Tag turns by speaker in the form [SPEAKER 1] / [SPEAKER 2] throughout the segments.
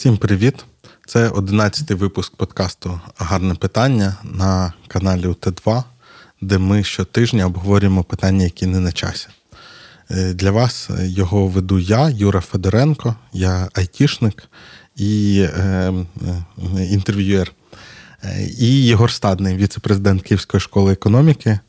[SPEAKER 1] Всім привіт! Це одинадцятий випуск подкасту Гарне питання на каналі УТ2, де ми щотижня обговорюємо питання, які не на часі. Е, для вас його веду я, Юра Федоренко, я айтішник і е, е, інтерв'юєр. І Єгор Стадний, віце-президент Київської школи економіки, е,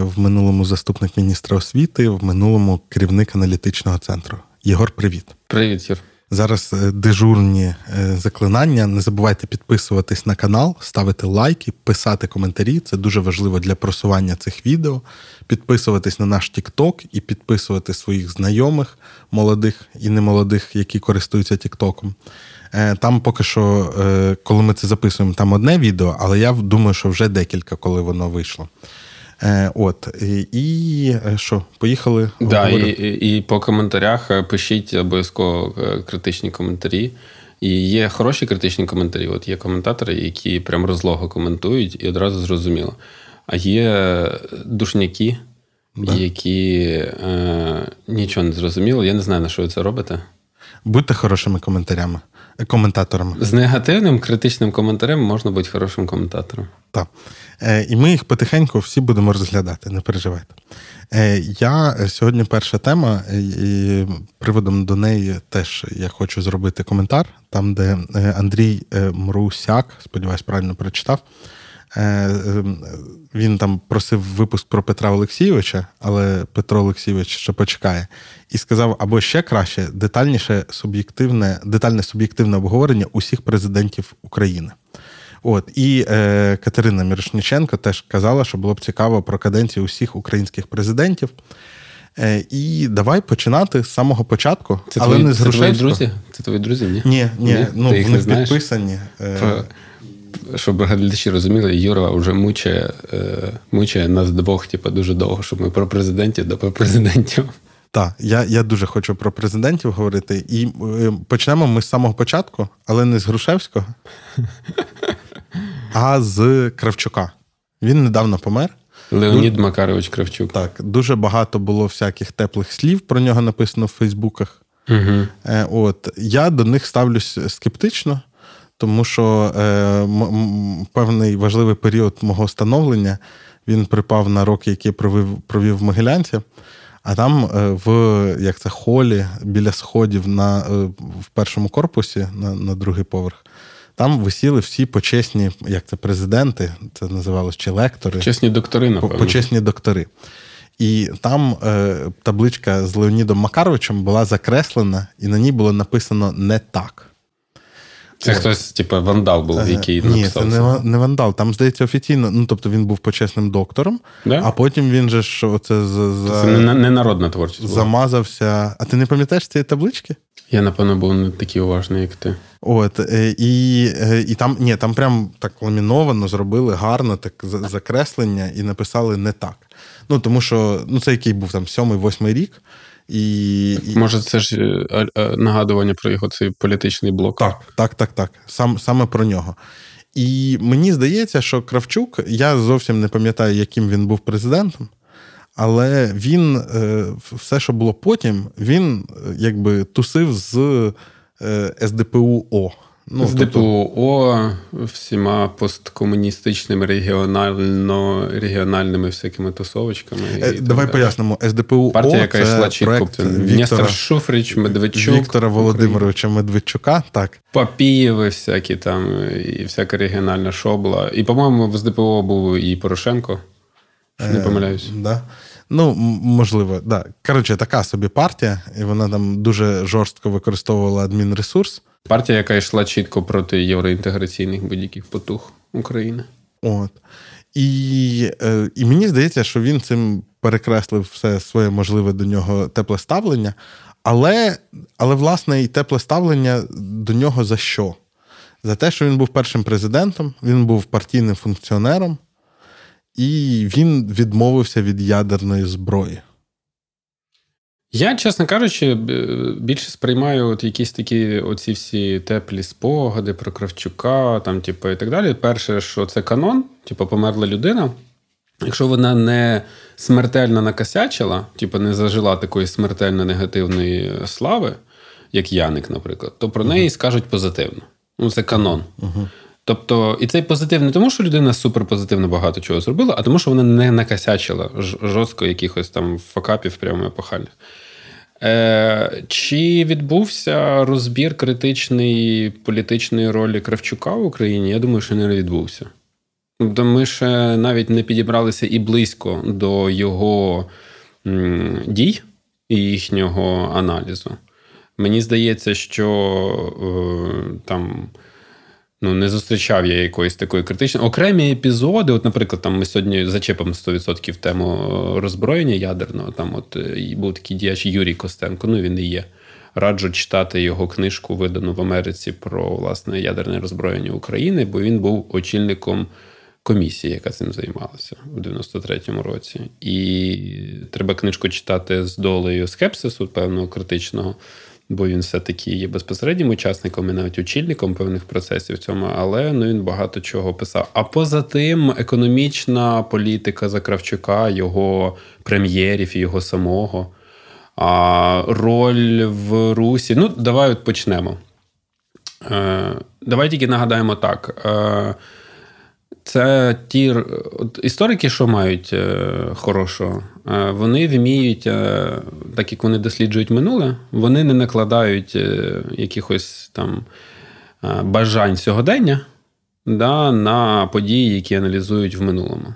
[SPEAKER 1] в минулому заступник міністра освіти, в минулому керівник аналітичного центру. Єгор, привіт.
[SPEAKER 2] Привіт, Юр.
[SPEAKER 1] Зараз е, дежурні е, заклинання. Не забувайте підписуватись на канал, ставити лайки, писати коментарі. Це дуже важливо для просування цих відео. Підписуватись на наш TikTok і підписувати своїх знайомих, молодих і немолодих, які користуються Тіктоком. Там поки що, коли ми це записуємо, там одне відео, але я думаю, що вже декілька, коли воно вийшло. Е, от і е, що, поїхали?
[SPEAKER 2] Да, і, і по коментарях е, пишіть обов'язково критичні коментарі. І є хороші критичні коментарі. От є коментатори, які прям розлого коментують і одразу зрозуміло. А є душняки, да. які е, нічого не зрозуміло. Я не знаю, на що ви це робите.
[SPEAKER 1] Будьте хорошими коментарями коментаторами.
[SPEAKER 2] З негативним критичним коментарем можна бути хорошим коментатором.
[SPEAKER 1] Так. Е, і ми їх потихеньку всі будемо розглядати, не переживайте. Е, я е, сьогодні перша тема, і приводом до неї теж я хочу зробити коментар, там, де Андрій Мрусяк, сподіваюсь, правильно прочитав. Ем, він там просив випуск про Петра Олексійовича, але Петро Олексійович ще почекає, і сказав: або ще краще, детальніше суб'єктивне, детальне суб'єктивне обговорення усіх президентів України. От і е, Катерина Мірошниченко теж казала, що було б цікаво про каденцію усіх українських президентів. Е, І давай починати з самого початку,
[SPEAKER 2] це
[SPEAKER 1] але
[SPEAKER 2] твої,
[SPEAKER 1] не з
[SPEAKER 2] Це твої друзі? Це твої друзі? Ні,
[SPEAKER 1] ні, ні, ні ну вони підписані.
[SPEAKER 2] Е, щоб глядачі розуміли, Юра вже мучає е, мучає нас двох, типу, дуже довго, щоб ми про президентів до про президентів.
[SPEAKER 1] Так, я я дуже хочу про президентів говорити. І е, почнемо ми з самого початку, але не з Грушевського, а з Кравчука. Він недавно помер.
[SPEAKER 2] Леонід Ду... Макарович Кравчук.
[SPEAKER 1] Так, дуже багато було всяких теплих слів про нього написано в Фейсбуках.
[SPEAKER 2] Угу.
[SPEAKER 1] От Я до них ставлюсь скептично тому що е, м- певний важливий період мого становлення він припав на рок, який провів провів в Могилянці. А там е, в як це холі біля сходів на е, в першому корпусі на на другий поверх. Там висіли всі почесні, як це президенти, це називалось чи лектори.
[SPEAKER 2] Почесні доктори, напевно.
[SPEAKER 1] Почесні доктори. І там е, табличка з Леонідом Макаровичем була закреслена, і на ній було написано не так.
[SPEAKER 2] Це хтось, типу, вандал був, е, який
[SPEAKER 1] Ні, це не, не вандал. Там, здається, офіційно. Ну, тобто він був почесним доктором,
[SPEAKER 2] да?
[SPEAKER 1] а потім він же ж оце
[SPEAKER 2] за, Це не, не народна творчість.
[SPEAKER 1] Замазався. А ти не пам'ятаєш цієї таблички?
[SPEAKER 2] Я, напевно, був не такий уважний, як ти.
[SPEAKER 1] От, е, і е, і там ні, там прям так ламіновано зробили гарно так закреслення і написали не так. Ну, тому що ну, це який був там сьомий-восьмий рік. І,
[SPEAKER 2] Може, це ж е, е, нагадування про його цей політичний блок?
[SPEAKER 1] Так, так, так, так. Сам, Саме про нього. І мені здається, що Кравчук, я зовсім не пам'ятаю, яким він був президентом, але він е, все, що було потім, він якби тусив з СДПУ-О.
[SPEAKER 2] Ну, З ДПО всіма посткомуністичними регіонально регіональними всякими тусовочками.
[SPEAKER 1] Е, давай пояснимо. СДПУ
[SPEAKER 2] партія, яка йшла чітко. Нестор Шуфрич, Медведчук.
[SPEAKER 1] Віктора Володимировича Медведчука. так.
[SPEAKER 2] Папієви всякі там, і всяка регіональна шобла. І, по-моєму, в СДПО був і Порошенко. Не е, помиляюсь.
[SPEAKER 1] Е, да. Ну, можливо, да. Коротше, така собі партія, і вона там дуже жорстко використовувала адмінресурс.
[SPEAKER 2] Партія, яка йшла чітко проти євроінтеграційних будь-яких потуг України.
[SPEAKER 1] От. І е, і мені здається, що він цим перекреслив все своє можливе до нього тепле ставлення. Але, але, власне, і тепле ставлення до нього за що? За те, що він був першим президентом, він був партійним функціонером, і він відмовився від ядерної зброї.
[SPEAKER 2] Я, чесно кажучи, більше сприймаю от якісь такі оці всі теплі спогади про Кравчука, там, типу, і так далі. Перше, що це канон, типу, померла людина. Якщо вона не смертельно накосячила, типу, не зажила такої смертельно негативної слави, як Яник, наприклад, то про неї скажуть позитивно. Ну, це канон.
[SPEAKER 1] Угу.
[SPEAKER 2] Тобто, і цей позитив не тому, що людина суперпозитивно багато чого зробила, а тому, що вона не накосячила жорстко якихось там факапів прямо епохальних. Е, Чи відбувся розбір критичної політичної ролі Кравчука в Україні? Я думаю, що не відбувся. Тобто ми ще навіть не підібралися і близько до його дій і їхнього аналізу. Мені здається, що е, там ну, не зустрічав я якоїсь такої критичної. Окремі епізоди, от, наприклад, там ми сьогодні зачепимо 100% тему роззброєння ядерного. Там от е, був такий діяч Юрій Костенко, ну він і є. Раджу читати його книжку, видану в Америці про власне ядерне роззброєння України, бо він був очільником комісії, яка цим займалася у 93-му році. І треба книжку читати з долею скепсису, певного критичного бо він все-таки є безпосереднім учасником і навіть очільником певних процесів в цьому, але ну він багато чого писав. А поза тим, економічна політика Закравчука, його прем'єрів, його самого, а роль в Русі. Ну, давай от почнемо. Е, Давай тільки нагадаємо так. Е, це ті от історики, що мають е, хорошого, е, вони вміють, е, так як вони досліджують минуле, вони не накладають якихось там бажань сьогодення да, на події, які аналізують в минулому.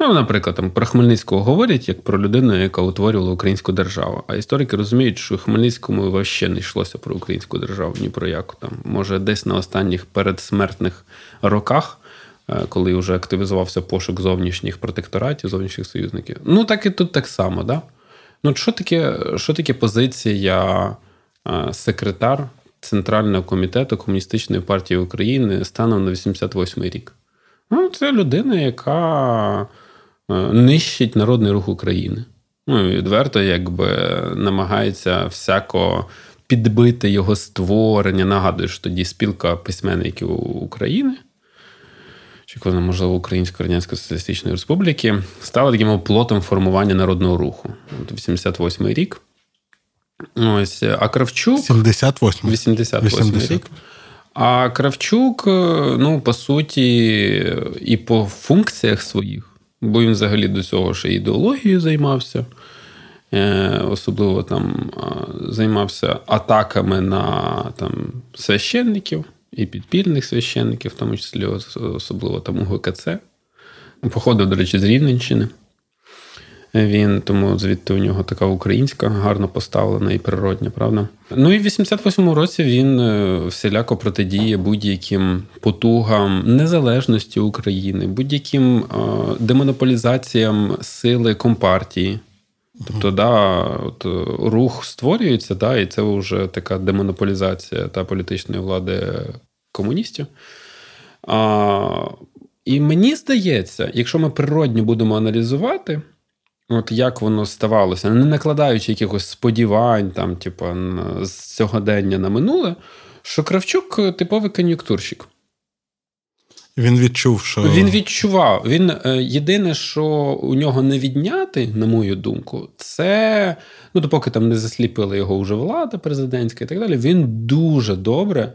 [SPEAKER 2] Ну, Наприклад, там про Хмельницького говорять як про людину, яка утворювала українську державу. А історики розуміють, що Хмельницькому вообще не йшлося про українську державу, ні про яку там. Може, десь на останніх передсмертних роках. Е, коли вже активізувався пошук зовнішніх протекторатів, зовнішніх союзників. Ну, так і тут так само, да? Ну, що таке, що таке позиція е, секретар Центрального комітету Комуністичної партії України станом на 88 й рік? Ну, це людина, яка е, нищить народний рух України. Ну, відверто, якби намагається всяко підбити його створення. Нагадую, що тоді спілка письменників України чи коли, можливо, Української Радянської Соціалістичної Республіки, стала таким оплотом формування народного руху. 88-й рік. Ось, А Кравчук.
[SPEAKER 1] 78
[SPEAKER 2] 88 80. рік. А Кравчук, ну, по суті, і по функціях своїх, бо він взагалі до цього ще ідеологією займався. Е, особливо там займався атаками на там, священників і підпільних священників, в тому числі особливо там у ГКЦ. Походив, до речі, з Рівненщини. Він тому звідти у нього така українська, гарно поставлена і природня, правда? Ну і в 88-му році він е, всіляко протидіє будь-яким потугам незалежності України, будь-яким е, демонополізаціям сили компартії. Тобто, да, от рух створюється, да, і це вже така демонополізація та політичної влади комуністів. А, І мені здається, якщо ми природньо будемо аналізувати, от як воно ставалося, не накладаючи якихось сподівань, там, типу, з сьогодення на минуле, що Кравчук типовий кон'юнктурщик.
[SPEAKER 1] Він відчув, що
[SPEAKER 2] він відчував. Він е, єдине, що у нього не відняти, на мою думку, це ну допоки там не засліпила його вже влада президентська і так далі. Він дуже добре,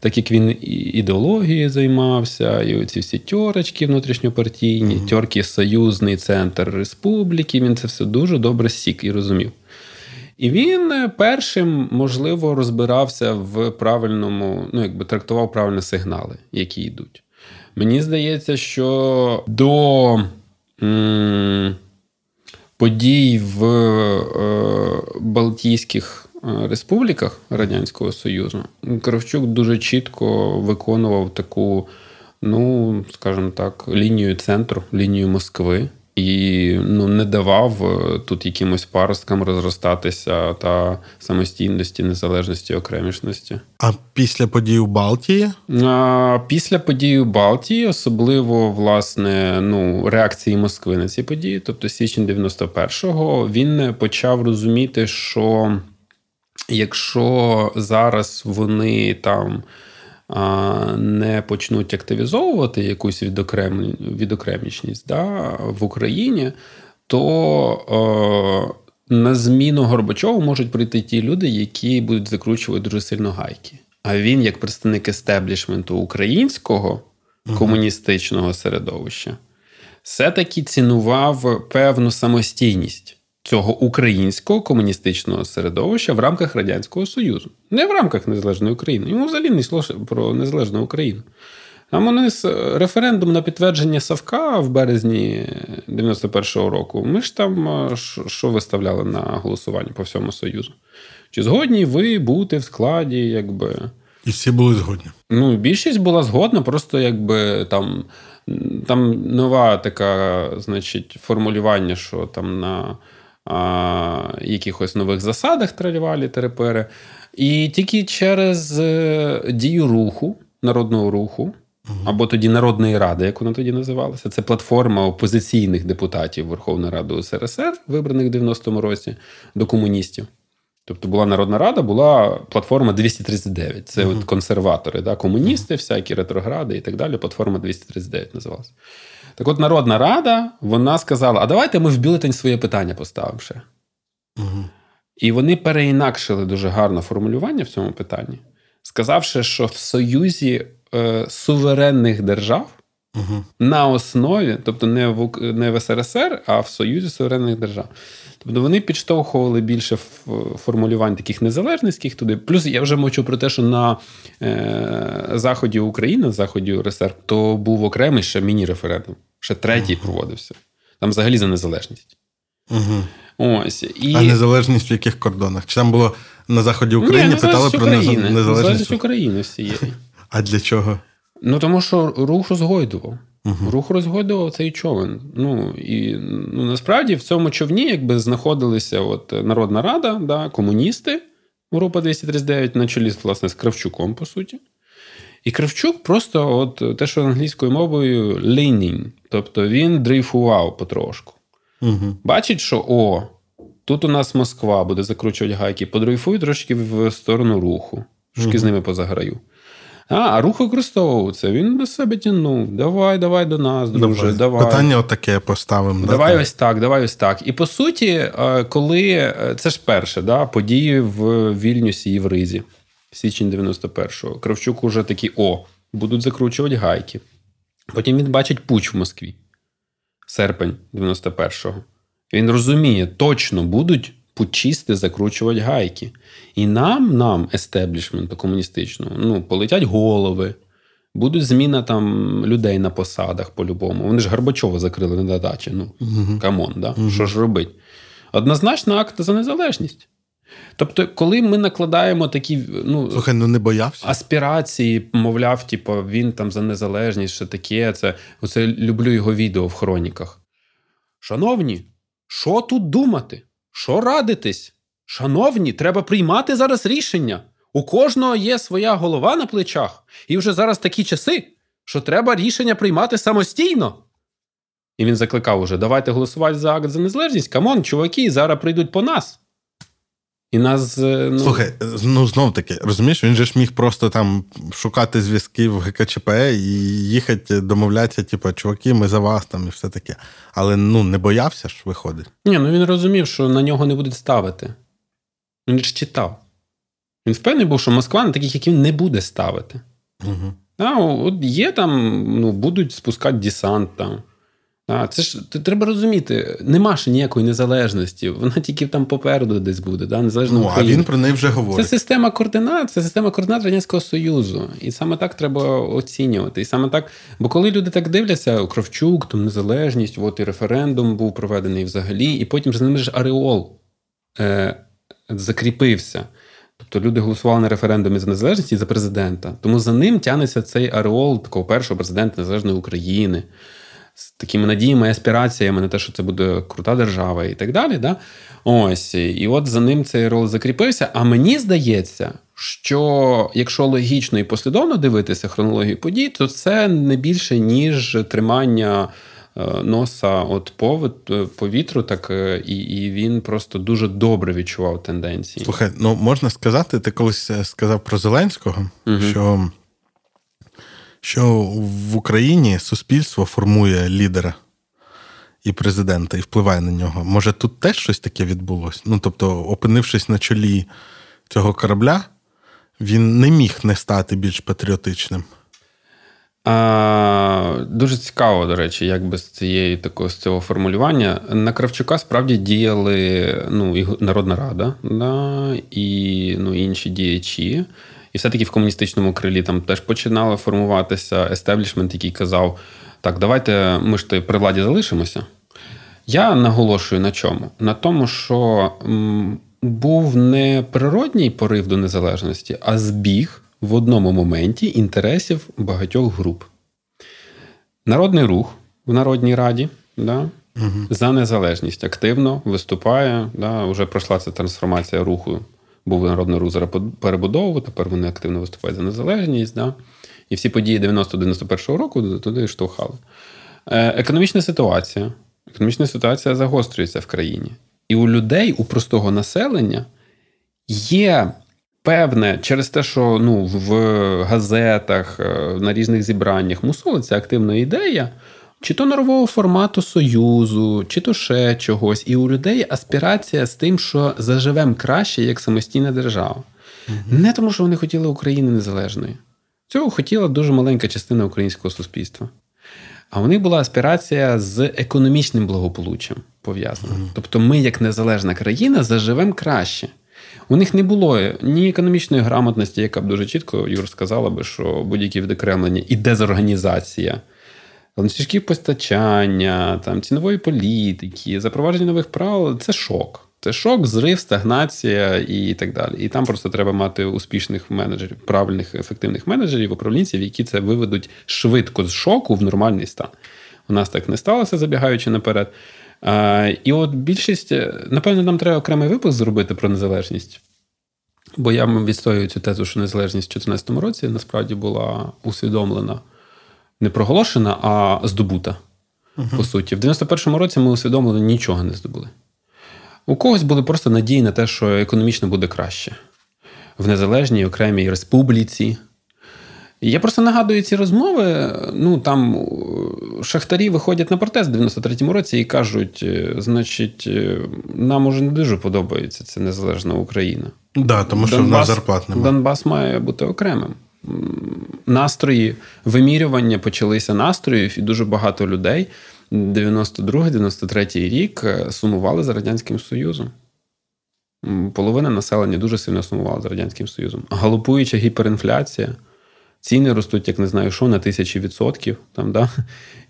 [SPEAKER 2] так як він ідеологією займався, і оці всі тьорочки внутрішньопартійні, mm-hmm. тьорки Союзний центр республіки. Він це все дуже добре сік і розумів. І він е, першим, можливо, розбирався в правильному, ну якби трактував правильні сигнали, які йдуть. Мені здається, що до м, подій в е, Балтійських е, республіках Радянського Союзу Кравчук дуже чітко виконував таку, ну, скажімо так, лінію центру, лінію Москви і ну, не давав е, тут якимось паросткам розростатися та самостійності, незалежності, окремішності.
[SPEAKER 1] А після подій у Балтії?
[SPEAKER 2] А, Після подій у Балтії, особливо власне ну, реакції Москви на ці події, тобто січень 91-го, він почав розуміти, що якщо зараз вони там не почнуть активізовувати якусь відокремлі, відокремічність да, в Україні, то на зміну Горбачову можуть прийти ті люди, які будуть закручувати дуже сильно гайки. А він, як представник естеблішменту українського комуністичного середовища, все-таки цінував певну самостійність цього українського комуністичного середовища в рамках Радянського Союзу, не в рамках Незалежної України. Йому взагалі не йшло про незалежну Україну. Там вони з референдум на підтвердження Савка в березні 91-го року. Ми ж там що виставляли на голосування по всьому Союзу? Чи згодні ви бути в складі, якби.
[SPEAKER 1] І всі були згодні.
[SPEAKER 2] Ну, більшість була згодна, просто якби там там нова така, значить, формулювання, що там на а, якихось нових засадах тривалі терепери. І тільки через е, дію руху, народного руху, або тоді Народної ради, як вона тоді називалася, це платформа опозиційних депутатів Верховної Ради СРСР, вибраних в 90-му році до комуністів. Тобто була Народна Рада, була платформа 239. Це uh-huh. от консерватори, да, комуністи, всякі ретрогради і так далі. Платформа 239 називалася. Так от Народна Рада вона сказала: а давайте ми в бюлетень своє питання поставимо ще. Uh-huh. І вони переінакшили дуже гарне формулювання в цьому питанні, сказавши, що в Союзі е, суверенних держав uh-huh. на основі, тобто не в не в СРСР, а в Союзі суверенних держав. Тобто вони підштовхували більше формулювань таких незалежницьких туди. Плюс я вже мовчу про те, що на е, заході України, на заході УРСР, то був окремий ще міні-референдум. Ще третій uh-huh. проводився. Там взагалі за незалежність.
[SPEAKER 1] Угу.
[SPEAKER 2] Ось. І...
[SPEAKER 1] А незалежність в яких кордонах? Чи там було на заході України
[SPEAKER 2] Ні,
[SPEAKER 1] питали про
[SPEAKER 2] України.
[SPEAKER 1] незалежність?
[SPEAKER 2] Незалежність України всієї.
[SPEAKER 1] А для чого?
[SPEAKER 2] Ну тому що рух розгойдував. Uh-huh. Рух розгойдував цей човен. Ну і ну, насправді в цьому човні якби знаходилися от Народна Рада, да, комуністи, група 239 на чолі власне, з Кравчуком, по суті. І Кравчук просто от те, що англійською мовою leaning, тобто він дрейфував потрошку.
[SPEAKER 1] Uh-huh.
[SPEAKER 2] Бачить, що о, тут у нас Москва буде закручувати гайки, подрейфуй трошки в сторону руху, трошки uh-huh. з ними позаграю. А, а рух використовував це. Він до себе тягнув. Давай, давай до нас, друже. Давай. давай.
[SPEAKER 1] Питання отаке поставимо.
[SPEAKER 2] Давай да? ось так, давай ось так. І по суті, е, коли е, це ж перше, да, події в Вільнюсі і в Ризі, січень 91-го. Кравчук уже такий: о, будуть закручувати гайки. Потім він бачить пуч в Москві, серпень 91-го. Він розуміє, точно будуть пучісти закручувати гайки. І нам, нам, естеблішменту комуністичному, ну, полетять голови, будуть зміна там людей на посадах по-любому. Вони ж Горбачова закрили на дачі. Ну, угу. come on, да? Угу. що ж робить? Однозначно, акт за незалежність. Тобто, коли ми накладаємо такі ну,
[SPEAKER 1] Слухай, ну не боявся.
[SPEAKER 2] аспірації, мовляв, типу, він там за незалежність, що таке, це оце люблю його відео в хроніках. Шановні, що тут думати? Що радитись? Шановні, треба приймати зараз рішення. У кожного є своя голова на плечах, і вже зараз такі часи, що треба рішення приймати самостійно. І він закликав уже: давайте голосувати за акт за незалежність. Come on, чуваки, зараз прийдуть по нас. І нас, е,
[SPEAKER 1] ну... Слухай, ну знов таки, розумієш, він же ж міг просто там шукати зв'язки в ГКЧП і їхати домовлятися, типу, чуваки, ми за вас там і все таке. Але ну не боявся ж, виходить.
[SPEAKER 2] Ні, ну він розумів, що на нього не будуть ставити. Він ж читав. Він впевнений був, що Москва на таких, як він, не буде ставити.
[SPEAKER 1] Угу.
[SPEAKER 2] А, от Є там, ну, будуть спускати десант там. А, Це ж треба розуміти, нема ще ніякої незалежності, вона тільки там попереду десь буде. Да? Незалежна
[SPEAKER 1] ну, А він про неї вже говорить.
[SPEAKER 2] Це система координат, це система координат Радянського Союзу. І саме так треба оцінювати. І саме так, Бо коли люди так дивляться, Кравчук, там незалежність, от і референдум був проведений взагалі, і потім з ними ж Ареол е, закріпився. Тобто люди голосували на референдумі за незалежність і за президента. Тому за ним тянеться цей ареол такого першого президента Незалежної України з такими надіями і аспіраціями на те, що це буде крута держава і так далі. Да? Ось. І от за ним цей рол закріпився. А мені здається, що якщо логічно і послідовно дивитися хронологію подій, то це не більше, ніж тримання. Е, носа от е, повітру, так е, і і він просто дуже добре відчував тенденції.
[SPEAKER 1] Слухай, ну можна сказати, ти колись сказав про Зеленського, угу. що що в Україні суспільство формує лідера. і президента, і впливає на нього. Може, тут теж щось таке відбулося? Ну, тобто, опинившись на чолі цього корабля, він не міг не стати більш патріотичним.
[SPEAKER 2] А, Дуже цікаво, до речі, як без цієї такого з цього формулювання. На Кравчука справді діяли ну, і Народна Рада, да, і ну, інші діячі. І все-таки в комуністичному крилі там теж починало формуватися естеблішмент, який казав: так, давайте ми ж при владі залишимося. Я наголошую на чому? На тому, що був не природній порив до незалежності, а збіг в одному моменті інтересів багатьох груп. Народний рух в Народній Раді да, угу. за незалежність активно виступає. Да, Вже пройшла ця трансформація руху. Був народний рух зараз перебудову, тепер вони активно виступають за незалежність. Да, І всі події 90-91 року туди штовхали. Е, економічна ситуація. Економічна ситуація загострюється в країні. І у людей, у простого населення є певне через те, що ну, в газетах, е, на різних зібраннях мусолиться активна ідея, чи то нового формату Союзу, чи то ще чогось. І у людей аспірація з тим, що заживемо краще як самостійна держава. Угу. Не тому, що вони хотіли України незалежної. Цього хотіла дуже маленька частина українського суспільства. А у них була аспірація з економічним благополуччям пов'язана. Mm. Тобто, ми, як незалежна країна, заживемо краще. У них не було ні економічної грамотності, яка б дуже чітко Юр сказала би, що будь-які відокремлення і дезорганізація ланцюжків постачання, там, цінової політики, запровадження нових правил це шок. Це шок, зрив, стагнація і так далі. І там просто треба мати успішних менеджерів, правильних, ефективних менеджерів, управлінців, які це виведуть швидко з шоку в нормальний стан. У нас так не сталося, забігаючи наперед. І от більшість, напевно, нам треба окремий випуск зробити про незалежність. Бо я відстоюю цю тезу, що незалежність у 2014 році насправді була усвідомлена, не проголошена, а здобута. uh По суті, в 91-му році ми усвідомлено нічого не здобули. У когось були просто надії на те, що економічно буде краще в незалежній окремій республіці. Я просто нагадую ці розмови. Ну там е, шахтарі виходять на протест в 93-му році і кажуть: е, значить, е, нам уже не дуже подобається ця незалежна Україна.
[SPEAKER 1] Да, тому що Донбас, в нас зарплат немає.
[SPEAKER 2] Донбас має бути окремим. Настрої вимірювання почалися настроїв, і дуже багато людей 92-93 рік сумували за Радянським Союзом. Половина населення дуже сильно сумувала за Радянським Союзом. Галопуюча гіперінфляція. Ціни ростуть, як не знаю, що на тисячі відсотків. Там, да?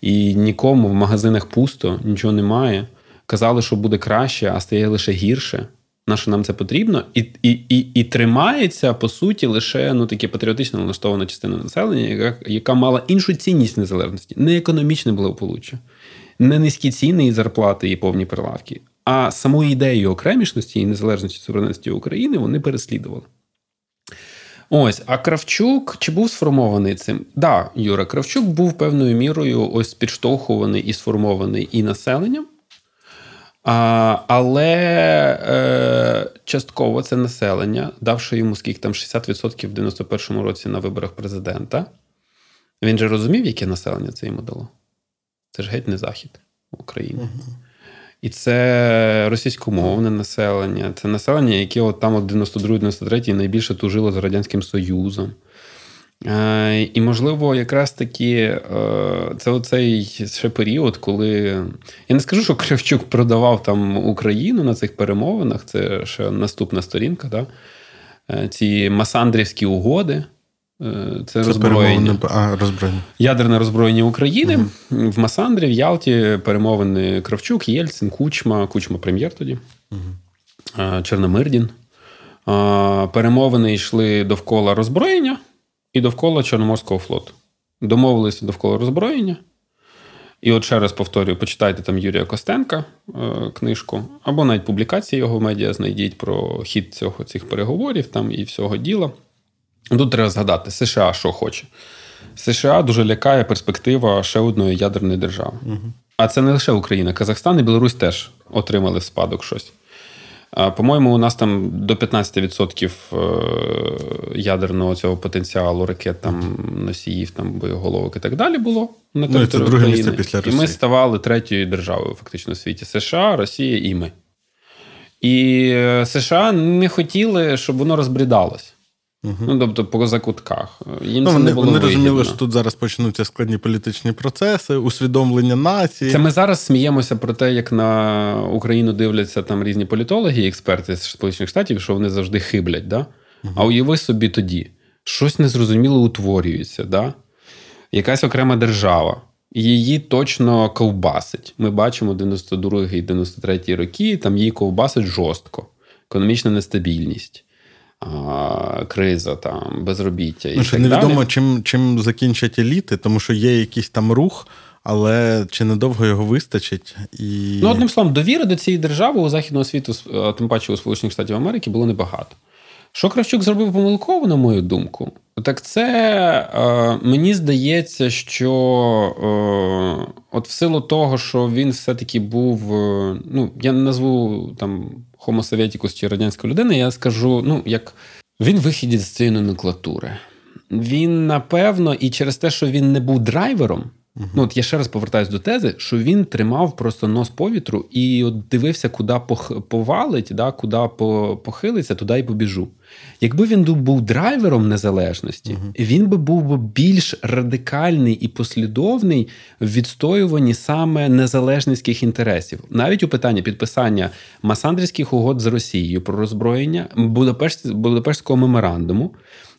[SPEAKER 2] І нікому в магазинах пусто, нічого немає. Казали, що буде краще, а стає лише гірше. На що нам це потрібно? І і, і, і тримається, по суті, лише ну, таке патріотично налаштована частина населення, яка яка мала іншу цінність незалежності, не економічне благополуччя, не низькі ціни і зарплати і повні прилавки. А саму ідею окремішності і незалежності суверенності України вони переслідували. Ось, а Кравчук чи був сформований цим? Так, да, Юра, Кравчук був певною мірою ось підштовхуваний і сформований і населенням. А, Але е, частково це населення, давши йому скільки там 60% в 91-му році на виборах президента. Він же розумів, яке населення це йому дало. Це ж геть не захід України. Угу. І це російськомовне населення, це населення, яке от там от 92-93 найбільше тужило з Радянським Союзом. Е, і, можливо, якраз таки е, це оцей ще період, коли. Я не скажу, що Кривчук продавав там Україну на цих перемовинах, це ще наступна сторінка. Да? Е, ці масандрівські угоди. Це, це роззброєння.
[SPEAKER 1] А, роззброєння.
[SPEAKER 2] Ядерне роззброєння України угу. в Масандрі, в Ялті перемовини Кравчук, Єльцин, Кучма, Кучма прем'єр тоді, угу. Чорномирдін. Перемовини йшли довкола роззброєння і довкола Чорноморського флоту. Домовилися довкола роззброєння. І от ще раз повторюю, почитайте там Юрія Костенка е, книжку, або навіть публікації його в медіа знайдіть про хід цього, цих переговорів там і всього діла. Тут треба згадати, США що хоче. США дуже лякає перспектива ще одної ядерної держави. Угу. А це не лише Україна, Казахстан і Білорусь теж отримали в спадок щось. По-моєму, у нас там до 15% е, ядерного цього потенціалу ракет, там носіїв, там боєголовок і так далі було
[SPEAKER 1] на території ну, це друге місце після
[SPEAKER 2] Росії. І ми ставали третьою державою, фактично в світі США, Росія і ми. І е, США не хотіли, щоб воно розбрідалось. Угу. Ну, тобто, по закутках.
[SPEAKER 1] Їм ну, це Вони не було вони розуміли, що тут зараз почнуться складні політичні процеси, усвідомлення нації.
[SPEAKER 2] Це ми зараз сміємося про те, як на Україну дивляться там різні політологи і експерти з Сполучених Штатів, що вони завжди хиблять. Да? Угу. А уяви собі тоді, щось незрозуміло утворюється. Да? Якась окрема держава. Її точно ковбасить. Ми бачимо 92-й 93-й роки, там її ковбасить жорстко, економічна нестабільність криза, там, безробіття. І
[SPEAKER 1] ну,
[SPEAKER 2] так
[SPEAKER 1] невідомо,
[SPEAKER 2] далі.
[SPEAKER 1] чим чим закінчать еліти, тому що є якийсь там рух, але чи недовго його вистачить? І...
[SPEAKER 2] Ну, одним словом, довіри до цієї держави у Західного світу, тим паче у Сполучених Штатів Америки, було небагато. Що Кравчук зробив помилково, на мою думку, так це е, мені здається, що е, от в силу того, що він все-таки був, е, ну, я не назву там хомосовєтікус чи радянська людина, я скажу, ну, як він вихідець з цієї номенклатури. Він, напевно, і через те, що він не був драйвером, Угу. Ну, от я ще раз повертаюся до тези, що він тримав просто нос повітру і от дивився, куди повалить, да, куди похилиться, туди і побіжу. Якби він був драйвером незалежності, угу. він би був би більш радикальний і послідовний в відстоюванні саме незалежницьких інтересів, навіть у питанні підписання масандрівських угод з Росією про роззброєння Будапештського меморандуму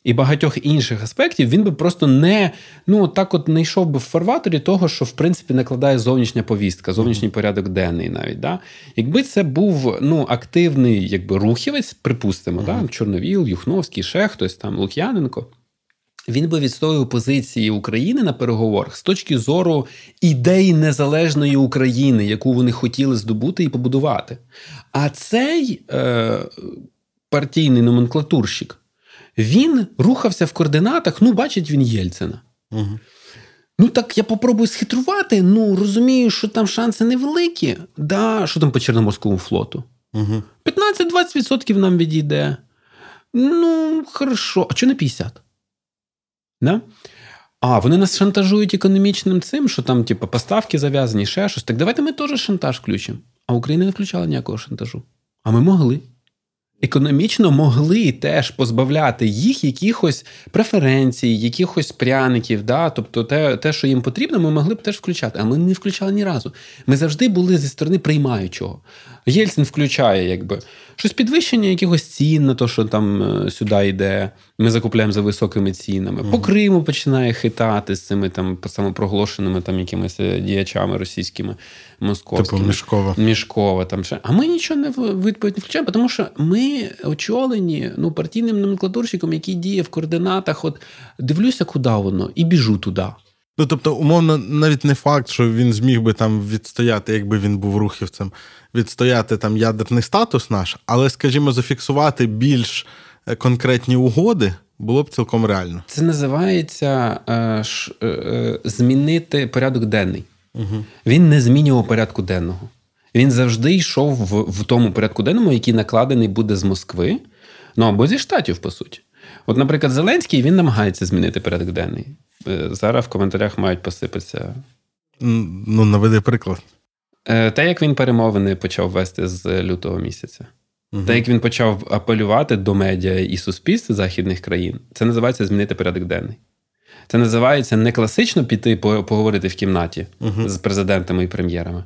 [SPEAKER 2] і багатьох інших аспектів, він би просто не ну так, от не йшов би в фарваторі того, що в принципі накладає зовнішня повістка, зовнішній порядок денний, навіть да. Якби це був ну активний, якби рухівець, припустимо, uh-huh. да, Чорновіл, Юхновський, ще хтось там Лук'яненко. Він би відстоював позиції України на переговорах з точки зору ідеї незалежної України, яку вони хотіли здобути і побудувати. А цей е, партійний номенклатурщик він рухався в координатах, ну, бачить він Єльцина. Угу. Ну, так я попробую схитрувати. Ну, розумію, що там шанси невеликі. Да, Що там по Чорноморському флоту? Угу. 15-20% нам відійде. Ну, хорошо. А чого не 50? Да? А, вони нас шантажують економічним цим, що там, типу, поставки зав'язані, ще щось. Так давайте ми теж шантаж включимо. А Україна не включала ніякого шантажу. А ми могли економічно могли теж позбавляти їх якихось преференцій, якихось пряників. Да? Тобто, те, те, що їм потрібно, ми могли б теж включати. А ми не включали ні разу. Ми завжди були зі сторони приймаючого. Єльцин включає, якби щось підвищення якихось цін на те, що там е, сюди йде. Ми закупляємо за високими цінами. Угу. По Криму починає хитати з цими там самопроголошеними там якимись е, діячами російськими московськими.
[SPEAKER 1] Типу Мішкова.
[SPEAKER 2] Мішкова там ще. А ми нічого не відповідь не включаємо, тому що ми очолені ну, партійним номенклатурщиком, який діє в координатах. От дивлюся, куди воно, і біжу туди.
[SPEAKER 1] Ну, тобто, умовно, навіть не факт, що він зміг би там відстояти, якби він був рухівцем, відстояти там ядерний статус наш, але, скажімо, зафіксувати більш е, конкретні угоди було б цілком реально.
[SPEAKER 2] Це називається е, ш, е, е, змінити порядок денний. Угу. Він не змінював порядку денного. Він завжди йшов в, в тому порядку денному, який накладений буде з Москви, ну або зі штатів, по суті. От, наприклад, Зеленський він намагається змінити порядок денний. Е, зараз в коментарях мають посипатися.
[SPEAKER 1] Ну, наведи приклад.
[SPEAKER 2] Е, те, як він перемовини почав вести з лютого місяця. Угу. Те, як він почав апелювати до медіа і суспільства західних країн, це називається змінити порядок денний. Це називається не класично піти поговорити в кімнаті угу. з президентами і прем'єрами.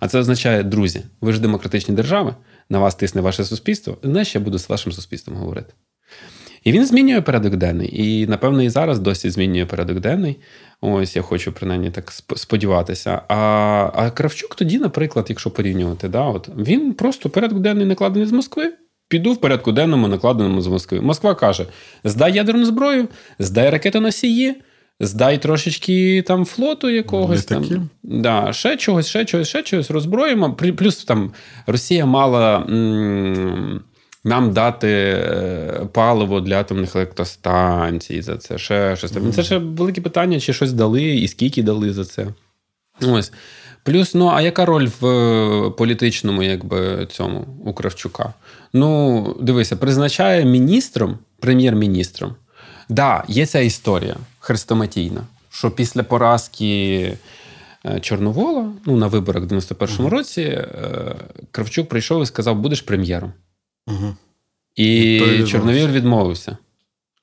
[SPEAKER 2] А це означає, друзі, ви ж демократичні держави, на вас тисне ваше суспільство, знаєш, я буду з вашим суспільством говорити. І він змінює порядок денний. І, напевно, і зараз досі змінює порядок денний. Ось я хочу принаймні так сподіватися. А а Кравчук тоді, наприклад, якщо порівнювати, да, от, він просто порядок денний накладений з Москви. Піду в порядку денному, накладеному з Москви. Москва каже: здай ядерну зброю, здай ракетоносії, здай трошечки там флоту якогось там. Да, Ще чогось, ще чогось, ще чогось роззброїмо. Плюс там Росія мала. М- нам дати е, паливо для атомних електростанцій за це, ще щось. Mm. Це ще велике питання, чи щось дали, і скільки дали за це. Ось. Плюс, ну а яка роль в е, політичному, якби цьому у Кравчука? Ну, дивися, призначає міністром, прем'єр-міністром. Да, є ця історія хрестоматійна, що після поразки е, Чорновола, ну на виборах в 91-му році, Кравчук прийшов і сказав: будеш прем'єром.
[SPEAKER 1] Угу.
[SPEAKER 2] І чорновір відмовився.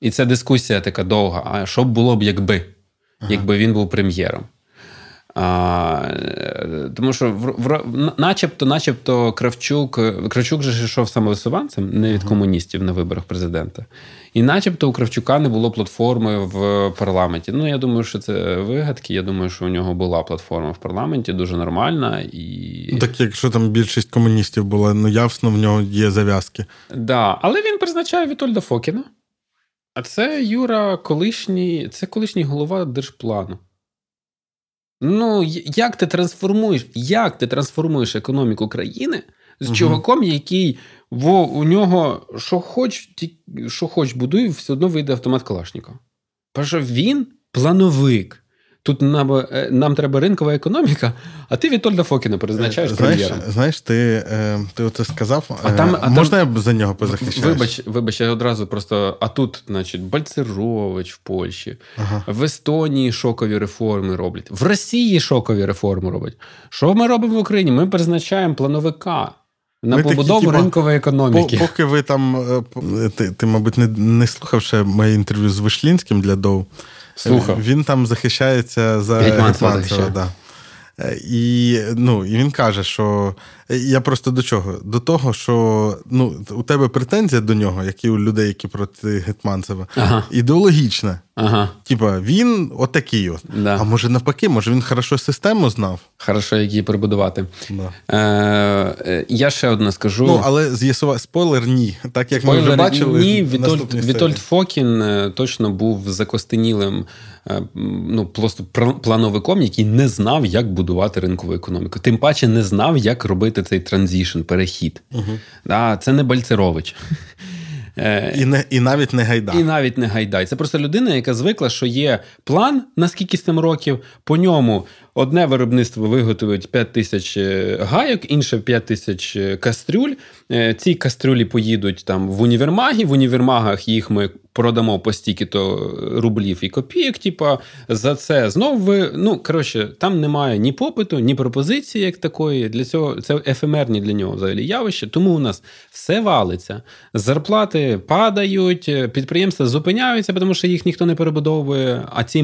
[SPEAKER 2] І це дискусія така довга. А що б було б, якби? Ага. Якби він був прем'єром. А, Тому що в, в, начебто, начебто, Кравчук Кравчук же йшов самовисуванцем, не від комуністів на виборах президента. І начебто у Кравчука не було платформи в парламенті. Ну, я думаю, що це вигадки. Я думаю, що у нього була платформа в парламенті, дуже нормальна. І...
[SPEAKER 1] Так, якщо там більшість комуністів була, ну явно в нього є зав'язки.
[SPEAKER 2] Так, да. але він призначає Вітольда Фокіна. А це Юра, колишній, це колишній голова держплану. Ну, як ти трансформуєш як ти трансформуєш економіку країни з угу. чуваком, який во, у нього що хоч що хоч будує, все одно вийде автомат Калашнікова. Тому що він плановик. Тут нам е, нам треба ринкова економіка, а ти Вітольда Фокіна призначаєш
[SPEAKER 1] е, знаєш,
[SPEAKER 2] прем'єром.
[SPEAKER 1] Знаєш, ти е, ти оце сказав. А там, а Можна там, я за нього позахищаюсь?
[SPEAKER 2] Вибач, вибач, я одразу просто. А тут, значить, Бальцерович в Польщі, ага. в Естонії шокові реформи роблять, в Росії шокові реформи роблять. Що ми робимо в Україні? Ми призначаємо плановика. На побудову такі, ринкової економіки.
[SPEAKER 1] Поки ви там. Ти, ти мабуть, не не слухав ще моє інтерв'ю з Вишлінським для Доу.
[SPEAKER 2] Слухав.
[SPEAKER 1] Він там захищається за Гетманцева. Да. Е, і ну, і він каже, що я просто до чого? До того, що ну, у тебе претензія до нього, як і у людей, які проти Гетманцева, ага. ідеологічна. Ага. Типа, він отакий от. Да. А може навпаки, може він хорошо систему знав?
[SPEAKER 2] Хорошо, як її прибудувати. Да. Е, е, Я ще одне скажу.
[SPEAKER 1] Ну, але з'ясував спойлер, ні. Так як спойлер, ми вже бачили.
[SPEAKER 2] Ні, Вітольд, Вітольд Фокін е, точно був закостенілим е, ну, просто плановиком, який не знав, як будувати ринкову економіку. Тим паче не знав, як робити цей transition, перехід. Угу. Да, Це не Бальцерович.
[SPEAKER 1] І не, і навіть не Гайдай.
[SPEAKER 2] І навіть не Гайдай. Це просто людина, яка звикла, що є план на скільки там років, по ньому одне виробництво виготовить 5 тисяч е, гайок, інше 5 тисяч е, кастрюль. Ці кастрюлі поїдуть там в універмаги, в універмагах їх ми продамо по стільки-то рублів і копійок. Типа за це знову ви. Ну коротше, там немає ні попиту, ні пропозиції, як такої. Для цього це ефемерні для нього взагалі явище. Тому у нас все валиться. Зарплати падають, підприємства зупиняються, тому що їх ніхто не перебудовує. А ці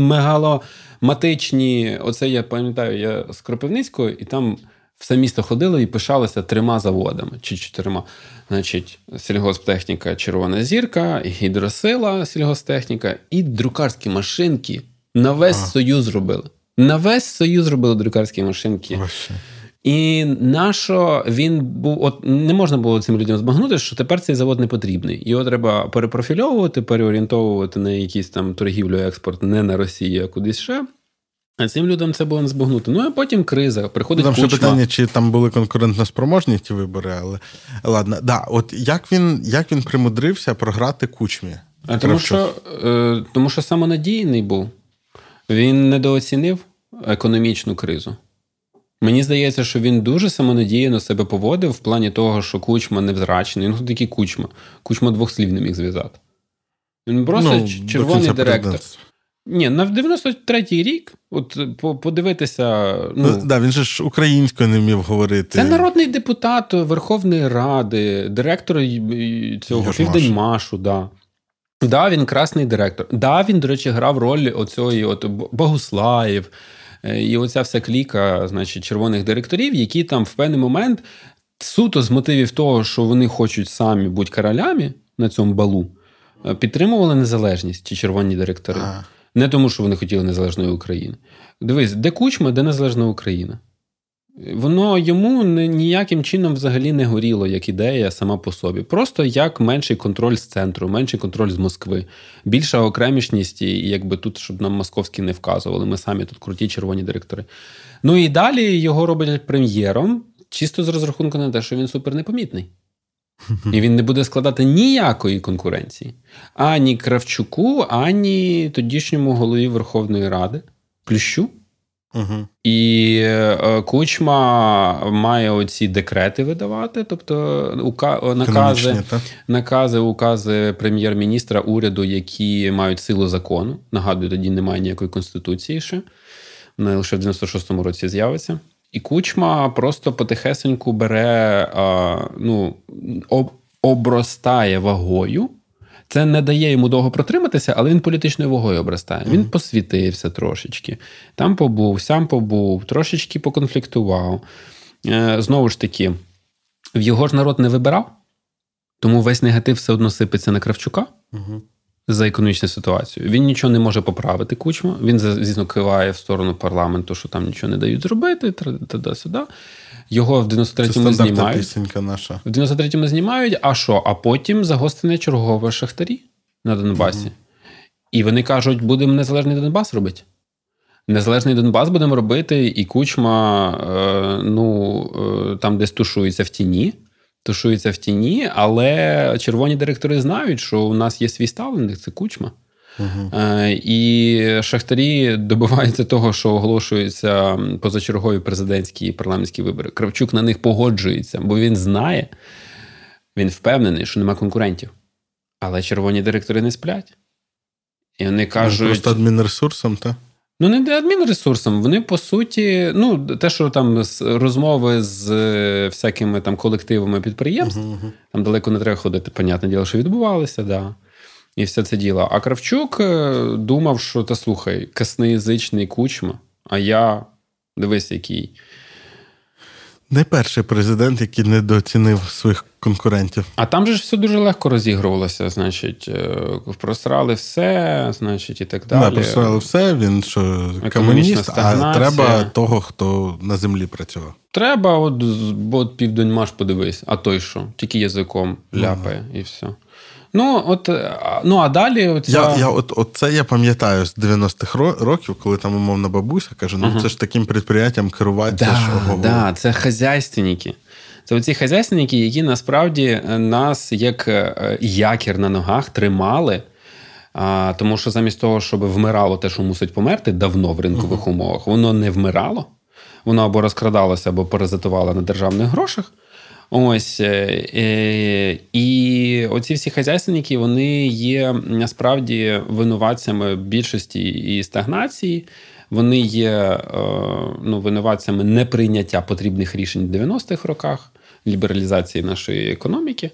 [SPEAKER 2] мегаломатичні, оце я пам'ятаю, я з Кропивницького, і там все місто ходило і пишалося трьома заводами чи чотирма. Значить, сільгосптехніка Червона зірка, гідросила сільгосптехніка і друкарські машинки на весь ага. союз зробили. На весь союз зробили друкарські машинки.
[SPEAKER 1] Вообще.
[SPEAKER 2] І нащо він був, от не можна було цим людям збагнути, що тепер цей завод не потрібний. Його треба перепрофільовувати, переорієнтовувати на якийсь там торгівлю, експорт не на Росію, а кудись ще. А цим людям це було не збагнути. Ну а потім криза. Приходить
[SPEAKER 1] Там
[SPEAKER 2] ще
[SPEAKER 1] питання, чи там були конкурентно спроможні ті вибори, але ладно. Да, От як він як він примудрився програти кучмі?
[SPEAKER 2] А тому що е, тому що самонадійний був. Він недооцінив економічну кризу. Мені здається, що він дуже самонадіяно себе поводив в плані того, що кучма невзрачний. Ну, такий кучма. Кучма двох слів не міг зв'язати. Він просто ну, червоний директор. Ні, на 93-й рік, от подивитися. Ну, ну
[SPEAKER 1] да, Він же ж українською не вмів говорити.
[SPEAKER 2] Це народний депутат Верховної Ради, директор цього Південьмашу, да. Да, він красний директор. Да, він, до речі, грав роль оцього от Богуслаїв. Е, і оця вся кліка, значить, червоних директорів, які там в певний момент суто з мотивів того, що вони хочуть самі бути королями на цьому балу, е, підтримували незалежність ці червоні директори. А. Не тому, що вони хотіли незалежної України. Дивись, де кучма, де незалежна Україна. Воно йому ніяким чином взагалі не горіло як ідея сама по собі. Просто як менший контроль з центру, менший контроль з Москви, більша окремішність, і якби тут, щоб нам московські не вказували. Ми самі тут круті червоні директори. Ну і далі його роблять прем'єром, чисто з розрахунку на те, що він супер непомітний. І він не буде складати ніякої конкуренції ані Кравчуку, ані тодішньому голові Верховної Ради. Плющу.
[SPEAKER 1] Угу.
[SPEAKER 2] І е, Кучма має оці декрети видавати, тобто ука- накази, накази, укази прем'єр-міністра уряду, які мають силу закону. Нагадую, тоді немає ніякої конституції ще. Вона лише в 96-му році з'явиться. І Кучма просто потихесеньку бере, ну, об, обростає вагою. Це не дає йому довго протриматися, але він політичною вагою обростає. Він посвітився трошечки, там побув, сам побув, трошечки поконфліктував. Е, Знову ж таки, в його ж народ не вибирав, тому весь негатив все одно сипеться на Кравчука
[SPEAKER 1] Угу.
[SPEAKER 2] за економічну ситуацію. Він нічого не може поправити кучму. Він, звісно, киває в сторону парламенту, що там нічого не дають зробити, туди-сюди. Його в 93-му знімають.
[SPEAKER 1] пісенька наша.
[SPEAKER 2] В 93-му знімають, а що? А потім загострене чергове шахтарі на Донбасі. І вони кажуть, будемо незалежний Донбас робити. Незалежний Донбас будемо робити, і кучма, е, ну, е, там десь тушується в тіні. Тушується в тіні, але червоні директори знають, що у нас є свій ставленик, це кучма.
[SPEAKER 1] Угу.
[SPEAKER 2] І шахтарі добиваються того, що оголошуються позачергові президентські і парламентські вибори. Кравчук на них погоджується, бо він знає, він впевнений, що нема конкурентів. Але червоні директори не сплять. І вони кажуть.
[SPEAKER 1] Просто адмінресурсом, так?
[SPEAKER 2] Ну, не де адмінресурсом. Вони по суті, ну, те, що там розмови з е, всякими там колективами підприємств,
[SPEAKER 1] Угу, угу.
[SPEAKER 2] там далеко не треба ходити, понятне діло, що відбувалося, да. І все це діло. А Кравчук е, думав, що та слухай, касноязичний кучма, а я дивись, який.
[SPEAKER 1] Не перший президент, який недооцінив своїх конкурентів.
[SPEAKER 2] А там же ж все дуже легко розігрувалося. Значить, е, просрали все, значить, і так далі.
[SPEAKER 1] Да, просрали все, він що комуніст, а треба того, хто на землі працював.
[SPEAKER 2] Треба, от, от південь маш подивись, а той що? Тільки язиком ляпає і все. Ну, от, е, ну, а далі. Оця...
[SPEAKER 1] Я, я от, от це я пам'ятаю з 90-х років, коли там умовна бабуся каже: ну
[SPEAKER 2] Ага.
[SPEAKER 1] це ж таким підприємством керувати. це ж
[SPEAKER 2] Да,
[SPEAKER 1] ого-го.
[SPEAKER 2] да, це хазяйственники. Це оці хазяйственники, які насправді е, нас як е, якір на ногах тримали. А, тому що замість того, щоб вмирало те, що мусить померти давно в ринкових умовах, воно не вмирало. Воно або розкрадалося, або паразитувало на державних грошах. Ось е, е, і оці всі хазяйственники вони є насправді винуватцями більшості і стагнації. Вони є е, ну, винуватцями неприйняття потрібних рішень в 90-х роках, лібералізації нашої економіки.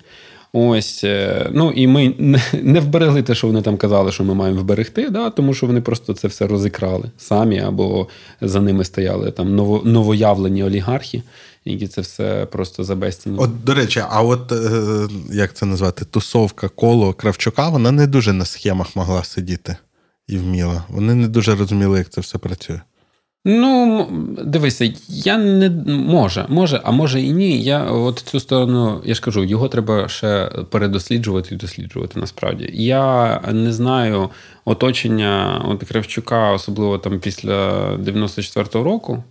[SPEAKER 2] Ось, е, ну і ми не- вберегли те, що вони там казали, що ми маємо вберегти, да, тому що вони просто це все розікрали самі, або за ними стояли там ново, новоявлені олігархи, які це все просто забезцінили.
[SPEAKER 1] От, до речі, а от е, як це назвати, тусовка коло Кравчука, вона не дуже на схемах могла сидіти і вміла. Вони не дуже розуміли, як це все працює.
[SPEAKER 2] Ну, дивися, я не може, може, а може і ні. Я от цю сторону, я ж кажу, його треба ще передосліджувати і досліджувати насправді. Я не знаю оточення от Кравчука, особливо там після 94-го року.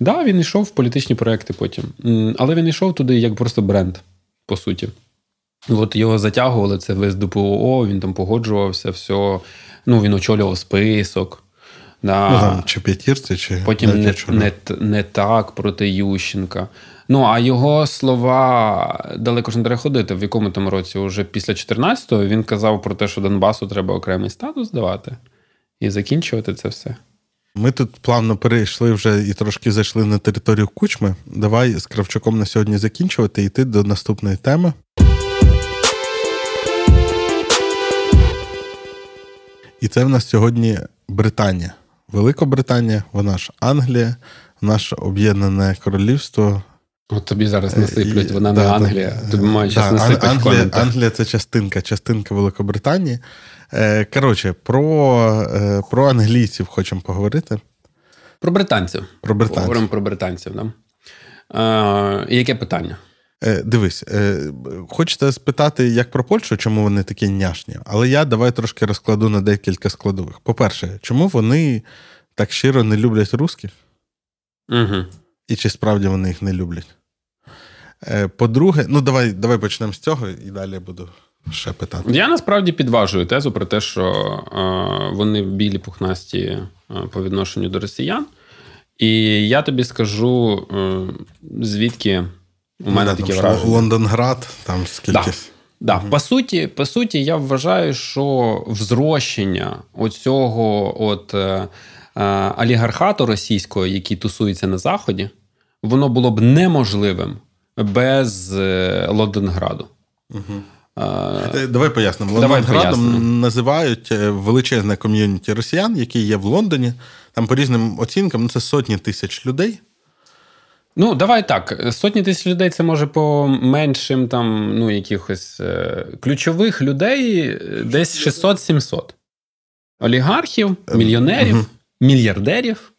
[SPEAKER 2] Да, він йшов в політичні проекти потім, але він йшов туди як просто бренд, по суті. От його затягували, це весь ДПО, він там погоджувався, все. Ну, він очолював список. Да.
[SPEAKER 1] Ну там чи п'ятірці, чи
[SPEAKER 2] Потім не, не, не так проти Ющенка. Ну, а його слова далеко ж не треба ходити. В якому там році? Уже після 14-го він казав про те, що Донбасу треба окремий статус давати і закінчувати це все.
[SPEAKER 1] Ми тут плавно перейшли вже і трошки зайшли на територію кучми. Давай з Кравчуком на сьогодні закінчувати і йти до наступної теми. І це в нас сьогодні Британія. Великобританія, вона ж Англія, наше Об'єднане Королівство.
[SPEAKER 2] От тобі зараз насиплють, вона
[SPEAKER 1] да,
[SPEAKER 2] не
[SPEAKER 1] да.
[SPEAKER 2] Англія. Тобі мають
[SPEAKER 1] Да,
[SPEAKER 2] насипати
[SPEAKER 1] Англія. Англія це частинка, частинка Великобританії. Е, Коротше, про, е, про англійців хочемо поговорити.
[SPEAKER 2] Про британців.
[SPEAKER 1] Про британців.
[SPEAKER 2] Говоримо про британців. Да? Е, яке питання?
[SPEAKER 1] Е, Дивись, е, хочете спитати, як про Польщу, чому вони такі няшні, але я давай трошки розкладу на декілька складових. По-перше, чому вони так щиро не люблять русських,
[SPEAKER 2] Угу.
[SPEAKER 1] і чи справді вони їх не люблять? Е, По-друге, ну давай, давай почнемо з цього, і далі буду ще питати.
[SPEAKER 2] Я насправді підважую тезу про те, що е, вони білі пухнасті е, по відношенню до росіян. І я тобі скажу, звідки у мене
[SPEAKER 1] ну,
[SPEAKER 2] таке враження.
[SPEAKER 1] Лондонград, там скільки.
[SPEAKER 2] Да. Да. Угу. По суті, по суті, я вважаю, що взрощення оцього от, е, е, олігархату російського, який тусується на Заході, воно було б неможливим без е, Лондонграду.
[SPEAKER 1] Угу. Давай пояснимо. Лондонградом називають е, величезне ком'юніті росіян, які є в Лондоні. Там по різним оцінкам ну, це сотні тисяч людей.
[SPEAKER 2] Ну, давай так. Сотні тисяч людей це може по меншим там, ну, якихось е, ключових людей е, десь 600-700. Олігархів, ем, мільйонерів, мільярдерів.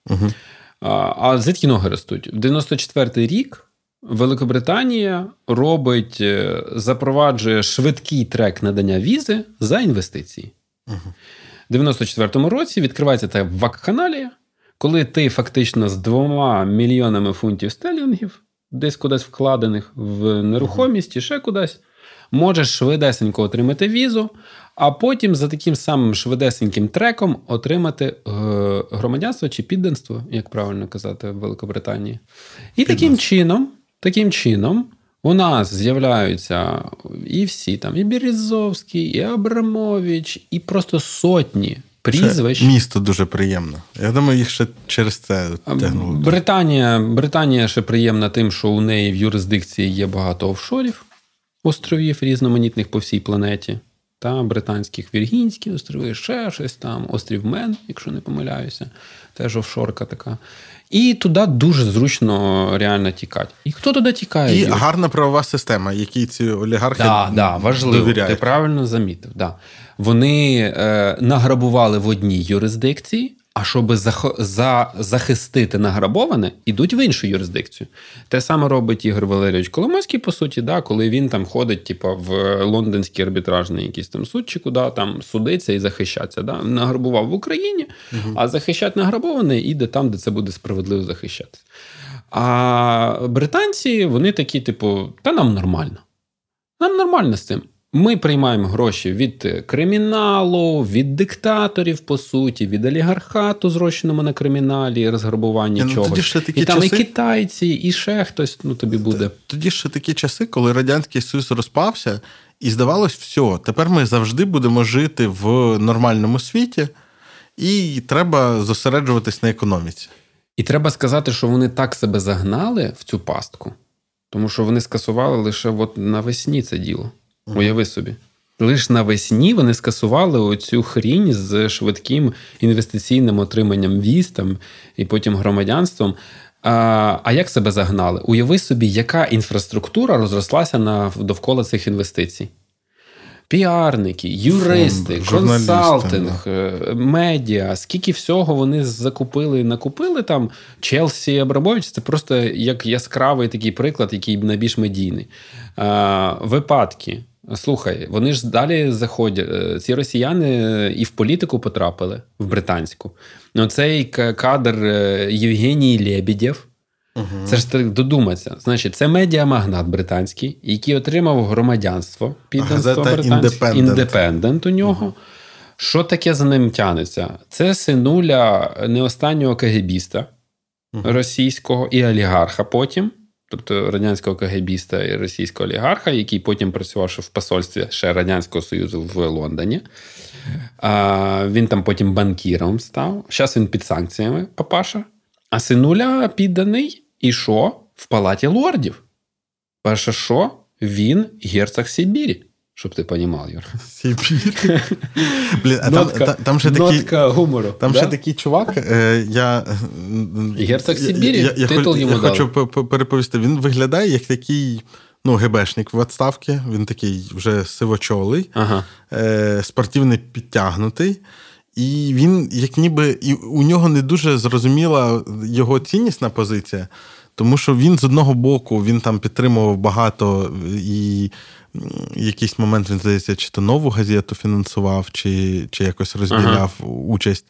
[SPEAKER 2] А, а звідки ноги ростуть? В 94-й рік Великобританія робить, е, запроваджує швидкий трек надання візи за інвестиції. Угу. В 94-му році відкривається та вакханалія, коли ти фактично з двома мільйонами фунтів стелінгів, десь кудись вкладених в нерухомість і ще кудись, можеш швидесенько отримати візу, а потім за таким самим швидесеньким треком отримати е, громадянство чи підданство, як правильно казати, в Великобританії. І таким чином, таким чином. У нас з'являються і всі там, і Березовський, і Абрамович, і просто сотні прізвищ.
[SPEAKER 1] Це місто дуже приємно. Я думаю, їх ще через це тягнули.
[SPEAKER 2] Британія Британія ще приємна тим, що у неї в юрисдикції є багато офшорів, островів різноманітних по всій планеті. Та британських Віргінські острови, ще щось там, острів Мен, якщо не помиляюся, теж офшорка така. І туди дуже зручно реально тікати. І хто туди тікає?
[SPEAKER 1] І Юр? гарна правова система, якій ці олігархи
[SPEAKER 2] да, да, важливо.
[SPEAKER 1] довіряють.
[SPEAKER 2] Ти правильно замітив. Да. Вони е, награбували в одній юрисдикції, а щоб за, захистити награбоване, ідуть в іншу юрисдикцію. Те саме робить Ігор Валерійович Коломойський, по суті, да, коли він там ходить, типу, в лондонський арбітражний якийсь там суд, чи куди там судиться і захищатися. Да? Награбував в Україні, угу. а захищати награбоване іде там, де це буде справедливо захищатися. А британці, вони такі, типу, та нам нормально. Нам нормально з цим. Ми приймаємо гроші від криміналу, від диктаторів, по суті, від олігархату, зрощеному на криміналі, розграбуванні ну, чогось. Тоді ще такі і там часи... і китайці, і ще хтось ну, тобі буде.
[SPEAKER 1] Тоді ще такі часи, коли Радянський Союз розпався, і здавалось, все, тепер ми завжди будемо жити в нормальному світі, і треба зосереджуватись на економіці.
[SPEAKER 2] І треба сказати, що вони так себе загнали в цю пастку, тому що вони скасували лише от навесні це діло. Уяви собі. Лише навесні вони скасували оцю хрінь з швидким інвестиційним отриманням віз там, і потім громадянством. А а як себе загнали? Уяви собі, яка інфраструктура розрослася на, довкола цих інвестицій. Піарники, юристи, Фонд, консалтинг, да. Е, медіа, скільки всього вони закупили і накупили там. Челсі Абрамович це просто як яскравий такий приклад, який найбільш медійний. А, Випадки. Слухай, вони ж далі заходять. Е, ці росіяни і в політику потрапили в британську. Оцей кадр е, Євгеній Лебедєв. Угу. Це ж так додуматися. Значить, це медіамагнат британський, який отримав громадянство підданство британське. індепендент у нього. Угу. Що таке за ним тянеться? Це синуля не останнього кагебіста угу. російського і олігарха потім тобто радянського КГБіста і російського олігарха, який потім працював в посольстві ще Радянського Союзу в Лондоні. А, Він там потім банкіром став. Зараз він під санкціями, папаша. А синуля підданий і що? В палаті лордів. Перше, що? Він герцог Сибірі. Щоб ти понімав, Юр.
[SPEAKER 1] Сибір. Блін, а
[SPEAKER 2] нотка, там, там ще такий, нотка гумору.
[SPEAKER 1] Там да? ще такий чувак. Е, я,
[SPEAKER 2] Герцог Сибірі, я, я, титул
[SPEAKER 1] я,
[SPEAKER 2] йому
[SPEAKER 1] Я дали. хочу переповісти. Він виглядає як такий ну, ГБшник в відставці. Він такий вже сивочолий, ага. е, спортивний підтягнутий. І він, як ніби, і у нього не дуже зрозуміла його ціннісна позиція, тому що він з одного боку він там підтримував багато і якийсь момент він здається, чи то нову газету фінансував, чи чи якось розділяв ага. участь.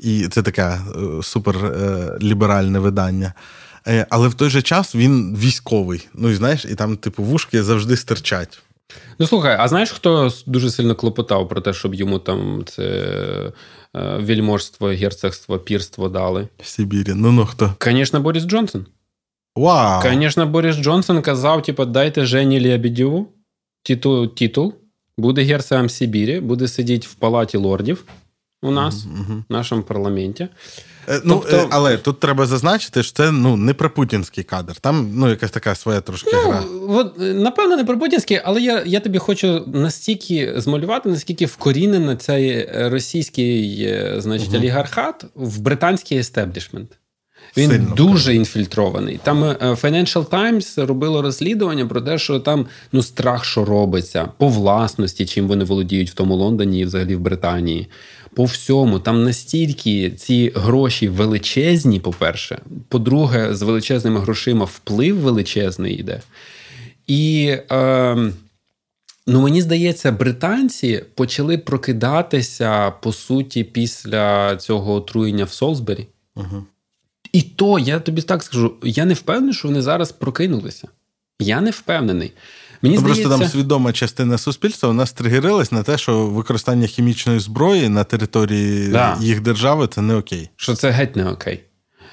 [SPEAKER 1] І це таке е, суперліберальне видання. Е, але в той же час він військовий. Ну і знаєш, і там, типу, вушки завжди стирчать.
[SPEAKER 2] Ну слухай, а знаєш, хто дуже сильно клопотав про те, щоб йому там це е, вільможство, герцогство, пірство дали?
[SPEAKER 1] Сибірі. Ну ну хто?
[SPEAKER 2] Звісно, Борис Джонсон.
[SPEAKER 1] Вау!
[SPEAKER 2] Звісно, Борис Джонсон казав: типу, дайте Жені Лебедєву титул, титул, буде герцогом Сибірі, буде сидіти в палаті лордів у нас,
[SPEAKER 1] Мгм.
[SPEAKER 2] в нашому парламенті.
[SPEAKER 1] Е, Ну,
[SPEAKER 2] Тобто-
[SPEAKER 1] е, але тут треба зазначити, що це ну, не пропутінський кадр. Там ну, якась така своя трошки гра.
[SPEAKER 2] Ну, от, е, напевно, не про путінський, але я, я тобі хочу настільки змалювати, наскільки вкорінений цей російський значить,
[SPEAKER 1] Мгм.
[SPEAKER 2] олігархат в британський естеблішмент. Він
[SPEAKER 1] Сильно
[SPEAKER 2] дуже інфільтрований. Там е, Financial Times робило розслідування про те, що там ну страх, що робиться, по власності, чим вони володіють в тому Лондоні і взагалі в Британії. По всьому там настільки ці гроші величезні, по-перше. По-друге, з величезними грошима вплив величезний йде. І е, ну, мені здається, британці почали прокидатися по суті після цього отруєння в Солсбері.
[SPEAKER 1] Угу.
[SPEAKER 2] І то, я тобі так скажу, я не впевнений, що вони зараз прокинулися. Я не впевнений. Мені
[SPEAKER 1] Ну,
[SPEAKER 2] здається,
[SPEAKER 1] Просто там свідома частина суспільства вона стригерилась на те, що використання хімічної зброї на території
[SPEAKER 2] Да.
[SPEAKER 1] їх держави це не окей.
[SPEAKER 2] що це геть не окей.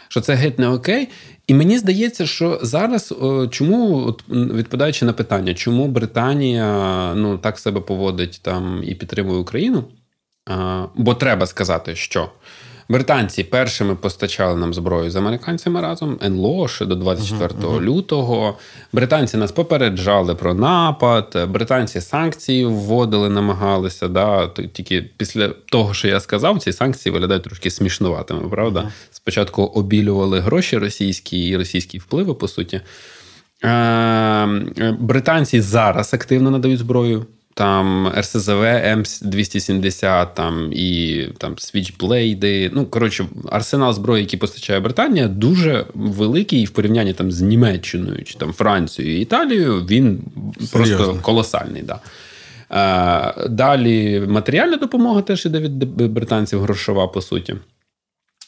[SPEAKER 2] Що це геть не окей. І мені здається, що зараз, чому, от, відповідаючи на питання, чому Британія ну, так себе поводить там і підтримує Україну? А, бо треба сказати, що британці першими постачали нам зброю з американцями разом, НЛО ще до 24 лютого. Британці нас попереджали про напад, британці санкції вводили, намагалися. Да, тільки після того, що я сказав, ці санкції виглядають трошки смішнуватими, правда? Спочатку обілювали гроші російські і російські впливи, по суті. Е, е, Британці зараз активно надають зброю. Там РСЗВ М270, там і там Switchblade. Ну, коротше, арсенал зброї, який постачає Британія, дуже великий і в порівнянні там з Німеччиною, чи там Францією і Італією, він просто колосальний. Да. Е, Далі матеріальна допомога теж іде від британців, грошова, по суті.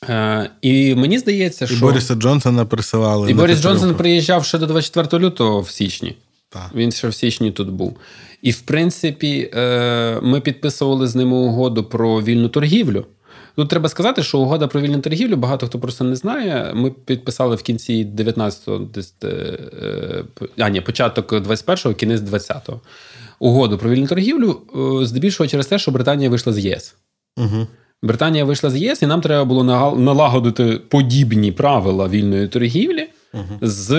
[SPEAKER 2] Е, І мені здається,
[SPEAKER 1] І
[SPEAKER 2] що
[SPEAKER 1] Бориса Джонсона присилали.
[SPEAKER 2] і Борис. Джонсон приїжджав ще до 24 лютого в січні.
[SPEAKER 1] Так.
[SPEAKER 2] Він ще в січні тут був. І в принципі, е, ми підписували з ними угоду про вільну торгівлю. Тут треба сказати, що угода про вільну торгівлю, багато хто просто не знає. Ми підписали в кінці 19-го, десь, е, е, а ні, початок 21-го, кінець 20-го. Угоду про вільну торгівлю, здебільшого через те, що Британія вийшла з ЄС.
[SPEAKER 1] Угу.
[SPEAKER 2] Британія вийшла з ЄС, і нам треба було налагодити подібні правила вільної торгівлі з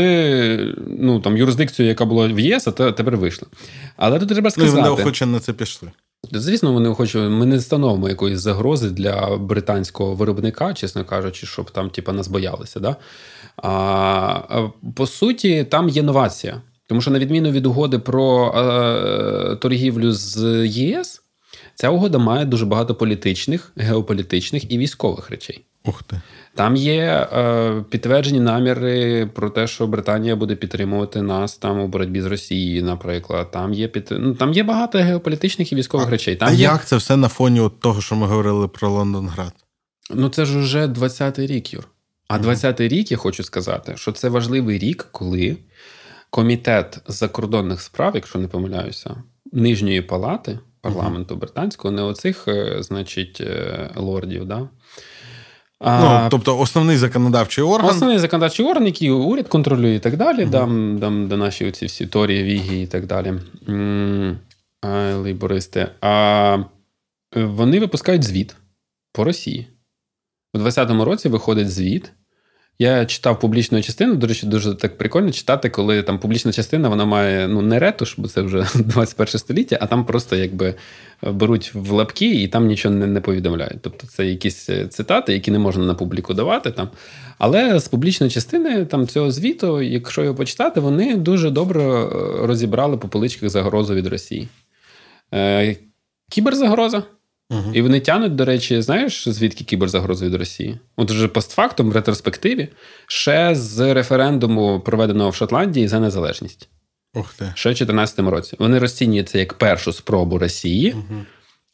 [SPEAKER 2] ну, там, юрисдикцією, яка була в ЄС, а те- тепер вийшла. Але тут треба
[SPEAKER 1] Ну,
[SPEAKER 2] сказати.
[SPEAKER 1] вони охоче на це пішли.
[SPEAKER 2] Звісно, вони хочуть. Ми не становимо якоїсь загрози для британського виробника, чесно кажучи, щоб там, типа, нас боялися. Да? А, а, по суті, там є новація. Тому що, на відміну від угоди про е, торгівлю з ЄС, ця угода має дуже багато політичних, геополітичних і військових речей.
[SPEAKER 1] Ух ти.
[SPEAKER 2] Там є е, підтверджені наміри про те, що Британія буде підтримувати нас там у боротьбі з Росією, наприклад. Там є під... ну, там є багато геополітичних і військових речей. Там
[SPEAKER 1] а
[SPEAKER 2] є...
[SPEAKER 1] як це все на фоні от того, що ми говорили про Лондонград?
[SPEAKER 2] Ну це ж уже 20-й рік, Юр. А 20-й рік я хочу сказати, що це важливий рік, коли комітет закордонних справ, якщо не помиляюся, нижньої палати парламенту британського, не оцих, е, значить, е, лордів, да. А,
[SPEAKER 1] ну, тобто основний законодавчий орган.
[SPEAKER 2] Основний законодавчий орган, який уряд контролює і так далі, там, там, де наші оці всі торії, віги і так далі. А, Лейбористи. А е, вони випускають звіт по Росії. У 2020 році виходить звіт. Я читав публічну частину. До речі, дуже так прикольно читати, коли там публічна частина вона має ну не ретуш, бо це вже 21 століття, а там просто якби беруть в лапки і там нічого не, не повідомляють. Тобто це якісь е, цитати, які не можна на публіку давати там. Але з публічної частини там цього звіту, якщо його почитати, вони дуже добре е, розібрали по поличках загрозу від Росії. Е, кіберзагроза.
[SPEAKER 1] Угу.
[SPEAKER 2] І вони тянуть, до речі, знаєш, звідки кіберзагрози від Росії? От вже постфактум, в ретроспективі, ще з референдуму, проведеного в Шотландії за незалежність,
[SPEAKER 1] Ух ти.
[SPEAKER 2] ще в 2014 році. Вони розцінюють це як першу спробу Росії
[SPEAKER 1] Угу.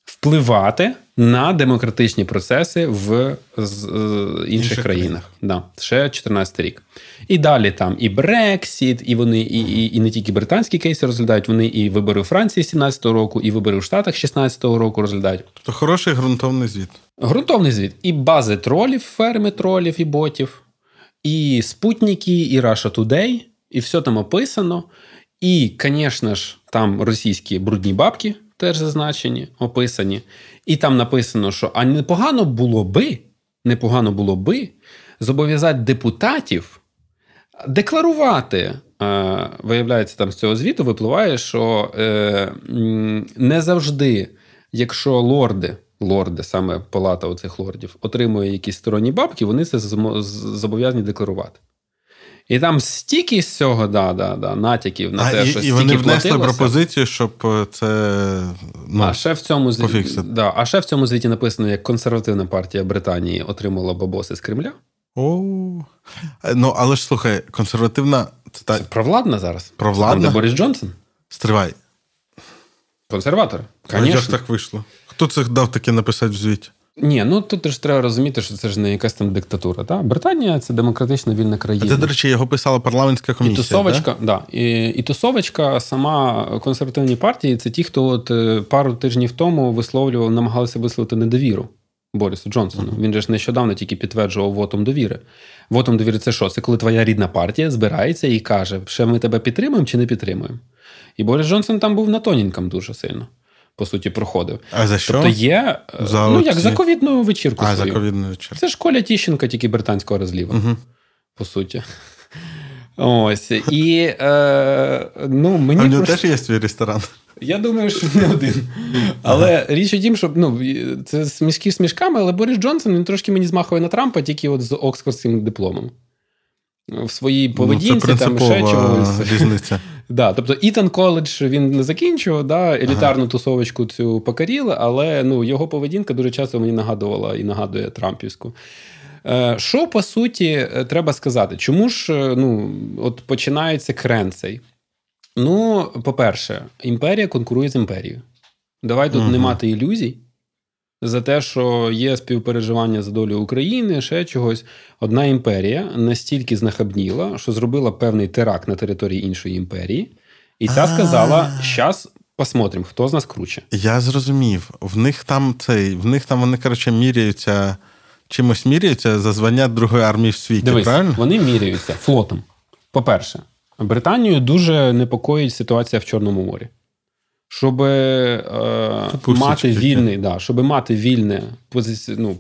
[SPEAKER 2] Впливати на демократичні процеси в з, інших, інших країнах. Да, Ще 14 рік. І далі там і Брексіт, і вони, і, і, і не тільки британські кейси розглядають, вони і вибори у Франції 17-го року, і вибори у Штатах 16-го року розглядають.
[SPEAKER 1] Тобто хороший ґрунтовний звіт.
[SPEAKER 2] Ґрунтовний звіт. І бази тролів, ферми тролів і ботів, і спутники, і Russia Today, і все там описано. І, звісно ж, там російські брудні бабки теж зазначені, описані. І там написано, що а непогано було би, непогано було би зобов'язати депутатів декларувати. Е, виявляється, там з цього звіту випливає, що е, не завжди, якщо лорди, лорди, саме палата оцих лордів, отримує якісь сторонні бабки, вони це зобов'язані декларувати. І там стільки з цього да, да, да, натяків на
[SPEAKER 1] а,
[SPEAKER 2] те,
[SPEAKER 1] і,
[SPEAKER 2] що
[SPEAKER 1] і
[SPEAKER 2] стільки
[SPEAKER 1] вони внесли
[SPEAKER 2] платилося.
[SPEAKER 1] пропозицію, щоб е, це ну,
[SPEAKER 2] а ще в цьому звіті, да, а ще в цьому звіті написано, як консервативна партія Британії отримала бабоси з Кремля.
[SPEAKER 1] О, ну але ж слухай, консервативна
[SPEAKER 2] це, та... це провладна зараз.
[SPEAKER 1] Провладна?
[SPEAKER 2] Там, де Борис Джонсон.
[SPEAKER 1] Стривай.
[SPEAKER 2] Консерватор.
[SPEAKER 1] Як так вийшло? Хто це дав таке написати в звіті?
[SPEAKER 2] Ні, ну тут ж треба розуміти, що це ж не якась там диктатура. Та? Британія це демократична вільна країна.
[SPEAKER 1] А Це, до речі, його писала парламентська комісія.
[SPEAKER 2] І тусовочка,
[SPEAKER 1] да?
[SPEAKER 2] да, і, і тусовочка сама консервативні партії це ті, хто от е, пару тижнів тому висловлював, намагалися висловити недовіру Борису Джонсону. Він же ж нещодавно тільки підтверджував вотом довіри. Вотом довіри це що? Це коли твоя рідна партія збирається і каже, що ми тебе підтримуємо чи не підтримуємо. І Борис Джонсон там був на тоненькому дуже сильно по суті, проходив.
[SPEAKER 1] А за що?
[SPEAKER 2] Тобто є
[SPEAKER 1] за
[SPEAKER 2] ну як за ковідну вечірку.
[SPEAKER 1] А,
[SPEAKER 2] свою.
[SPEAKER 1] за ковідну вечірку.
[SPEAKER 2] Це ж Коля Тіщенка, тільки британського розліва,
[SPEAKER 1] угу.
[SPEAKER 2] по суті. Ось. І е, ну, мені
[SPEAKER 1] А в нього
[SPEAKER 2] просто...
[SPEAKER 1] теж є свій ресторан.
[SPEAKER 2] Я думаю, що не один. Але ага. річ у тім, що ну, це смішки смішками, але Борис Джонсон він трошки мені змахує на Трампа, тільки от з Оксфордським дипломом. В своїй поведінці
[SPEAKER 1] ну, це
[SPEAKER 2] там ще чомусь.
[SPEAKER 1] різниця.
[SPEAKER 2] Да, тобто Ітан коледж він не закінчував, да, елітарну ага. тусовочку цю покоріли, але ну, його поведінка дуже часто мені нагадувала і нагадує Трампівську. Е, що по суті треба сказати? Чому ж ну, от починається крен цей? Ну, по-перше, імперія конкурує з імперією. Давай тут угу. не мати ілюзій за те, що є співпереживання за долю України, ще чогось. Одна імперія настільки знахабніла, що зробила певний теракт на території іншої імперії, і та сказала: щас посмотрим, хто з нас круче.
[SPEAKER 1] Я зрозумів. В них там цей, в них там вони, коротше, міряються, чимось міряються за звання Другої армії в світі.
[SPEAKER 2] Дивись,
[SPEAKER 1] правильно?
[SPEAKER 2] Вони міряються флотом. По-перше, Британію дуже непокоїть ситуація в Чорному морі. Щоб е, мати вільний, да, щоб мати вільне позиці... ну,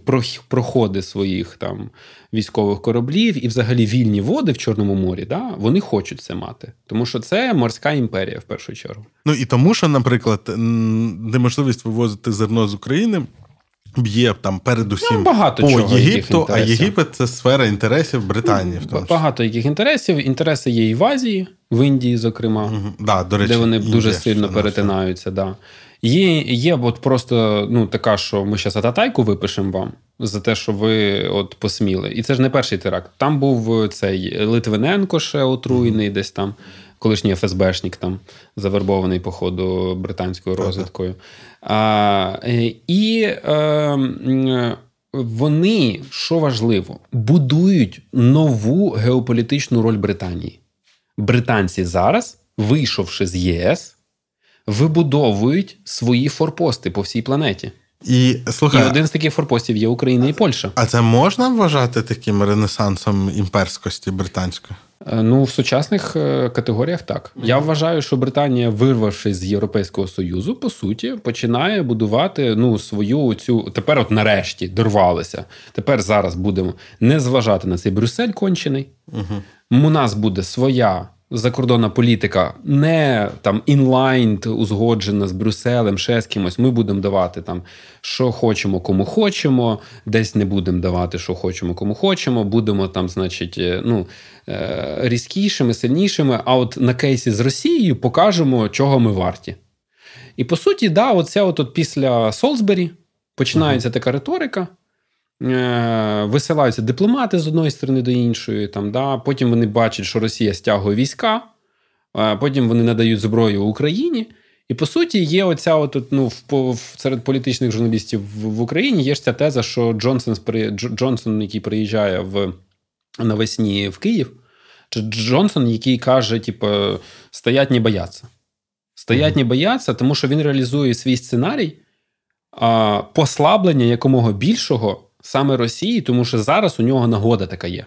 [SPEAKER 2] проходи своїх там військових кораблів і взагалі вільні води в Чорному морі, да, вони хочуть це мати. Тому що це морська імперія в першу чергу.
[SPEAKER 1] Ну і тому, що, наприклад, неможливість вивозити зерно з України б'є там передусім
[SPEAKER 2] ну, багато
[SPEAKER 1] по
[SPEAKER 2] чого,
[SPEAKER 1] Єгипту, а Єгипет це сфера інтересів Британії. в тому
[SPEAKER 2] Багато яких інтересів. Інтереси є і в Азії, в Індії, зокрема,
[SPEAKER 1] угу. да, до речі,
[SPEAKER 2] де вони
[SPEAKER 1] Індія,
[SPEAKER 2] дуже сильно перетинаються. Да. Є є от просто ну, така, що ми зараз ататайку випишемо вам за те, що ви от посміли. І це ж не перший теракт. Там був цей Литвиненко ще отруєний, mm-hmm. десь там, колишній ФСБшник, там завербований, по ходу британською розвідкою. А, І е, вони, що важливо, будують нову геополітичну роль Британії. Британці зараз, вийшовши з ЄС, вибудовують свої форпости по всій планеті.
[SPEAKER 1] І слухай,
[SPEAKER 2] і один з таких форпостів є Україна і Польща.
[SPEAKER 1] А це можна вважати таким ренесансом імперськості британської?
[SPEAKER 2] Ну, в сучасних категоріях так. Я вважаю, що Британія, вирвавшись з Європейського Союзу, по суті, починає будувати ну свою цю тепер, от нарешті, дорвалися. Тепер зараз будемо не зважати на цей Брюссель кончений. Угу. У нас буде своя закордонна політика не там інлайн узгоджена з Брюсселем, ще з кимось. Ми будемо давати там, що хочемо, кому хочемо, десь не будемо давати, що хочемо, кому хочемо. Будемо там, значить, е, ну е, різкішими, сильнішими. А от на кейсі з Росією покажемо, чого ми варті. І по суті, да, от, от після Солсбері починається uh-huh. така риторика. Е, висилаються дипломати з одної сторони до іншої. Там, да, Потім вони бачать, що Росія стягує війська, потім вони надають зброю Україні. І по суті, є оця от, ну, в, серед політичних журналістів в, в Україні є ж ця теза, що Джонсон, Джонсон, який приїжджає в навесні в Київ, чи Джонсон, який каже, типу, стоять не бояться. Стоять не бояться, тому що він реалізує свій сценарій а, послаблення якомога більшого саме Росії, тому що зараз у нього нагода така є,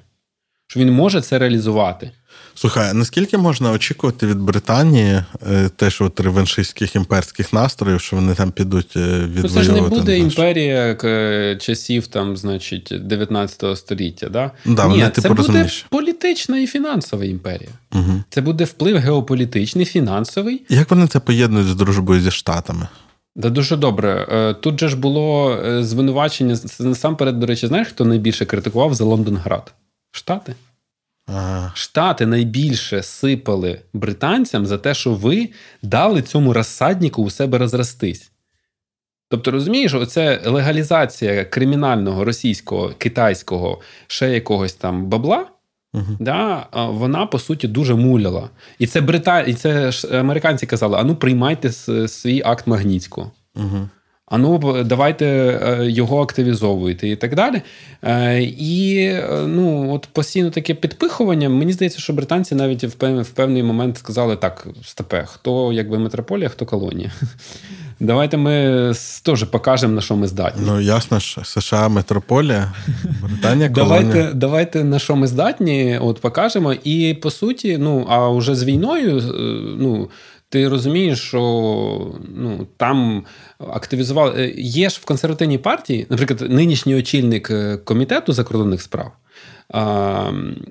[SPEAKER 2] що він може це реалізувати.
[SPEAKER 1] Слухай, наскільки можна очікувати від Британії е, теж от реваншистських імперських настроїв, що вони там підуть відвоювати? Ну,
[SPEAKER 2] це ж не буде імперія часів там, значить, 19 століття. Да?
[SPEAKER 1] Да,
[SPEAKER 2] Ні,
[SPEAKER 1] вони, типу,
[SPEAKER 2] це буде
[SPEAKER 1] розумієш.
[SPEAKER 2] політична і фінансова імперія.
[SPEAKER 1] Угу.
[SPEAKER 2] Це буде вплив геополітичний, фінансовий.
[SPEAKER 1] Як вони це поєднують з дружбою зі Штатами?
[SPEAKER 2] Да, дуже добре. Е, тут же ж було е, звинувачення насамперед, до речі, знаєш, хто найбільше критикував за Лондонград? Штати.
[SPEAKER 1] Ага.
[SPEAKER 2] Штати найбільше сипали британцям за те, що ви дали цьому розсаднику у себе розростись. Тобто, розумієш, оце легалізація кримінального російського, китайського, ще якогось там бабла, uh да, вона по суті дуже муляла. І це брита... і це ж американці казали: а ну приймайте свій акт Магнітського.
[SPEAKER 1] uh
[SPEAKER 2] а ну давайте е, його активізовуйте і так далі. Е, і е, ну, от постійно таке підпихування. Мені здається, що британці навіть в певний момент сказали: так, степе, хто якби метрополія, хто колонія. Давайте ми теж покажемо, на що ми здатні.
[SPEAKER 1] Ну, ясно ж, США метрополія, Британія колонія.
[SPEAKER 2] Давайте давайте на що ми здатні, от покажемо. І по суті, ну а вже з війною, ну ти розумієш, що ну, там активізували. Е, є ж в консервативній партії, наприклад, нинішній очільник е, комітету закордонних справ.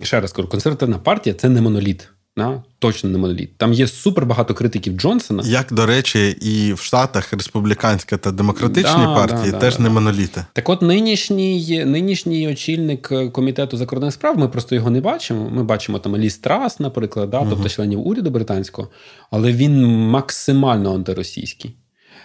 [SPEAKER 2] Ще раз кажу, консервативна партія це не моноліт. Да? Точно не моноліт. Там є супер багато критиків Джонсона.
[SPEAKER 1] Як, до речі, і в Штатах республіканська та демократичні да, партії да, теж да, не моноліти.
[SPEAKER 2] Так, от нинішній нинішній очільник е, комітету закордонних справ, ми просто його не бачимо. Ми бачимо там Ліс Трас, наприклад, да, угу. тобто членів уряду британського, але він максимально антиросійський.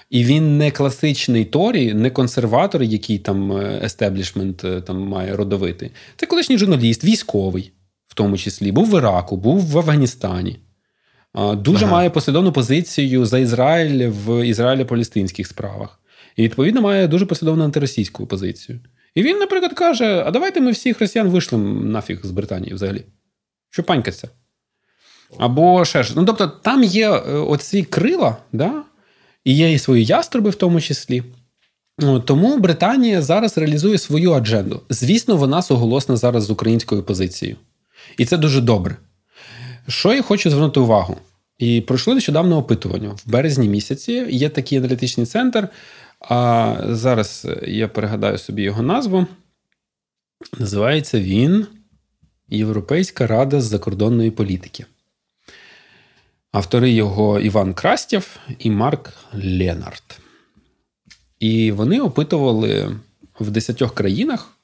[SPEAKER 2] І він не класичний Торі, не консерватор, який там е, естеблішмент е, там має родовити. Це колишній журналіст, військовий в тому числі, був в Іраку, був в Афганістані. Дуже ага. має послідовну позицію за Ізраїль в ізраїльо-палестинських справах. І, відповідно, має дуже послідовну антиросійську позицію. І він, наприклад, каже: а давайте ми всіх росіян вишлемо нафіг з Британії взагалі. Що панькаться? Або ще ж. Ну, тобто, там є е, оці крила, да? і є і свої яструби в тому числі. Тому Британія зараз реалізує свою адженду. Звісно, вона суголосна зараз з українською позицією. І це дуже добре. Що я хочу звернути увагу? І пройшло нещодавно опитування. В березні місяці є такий аналітичний центр. А зараз я перегадаю собі його назву. Називається він Європейська рада з закордонної політики. Автори його Іван Крастєв і Марк Ленард. І вони опитували в 10 країнах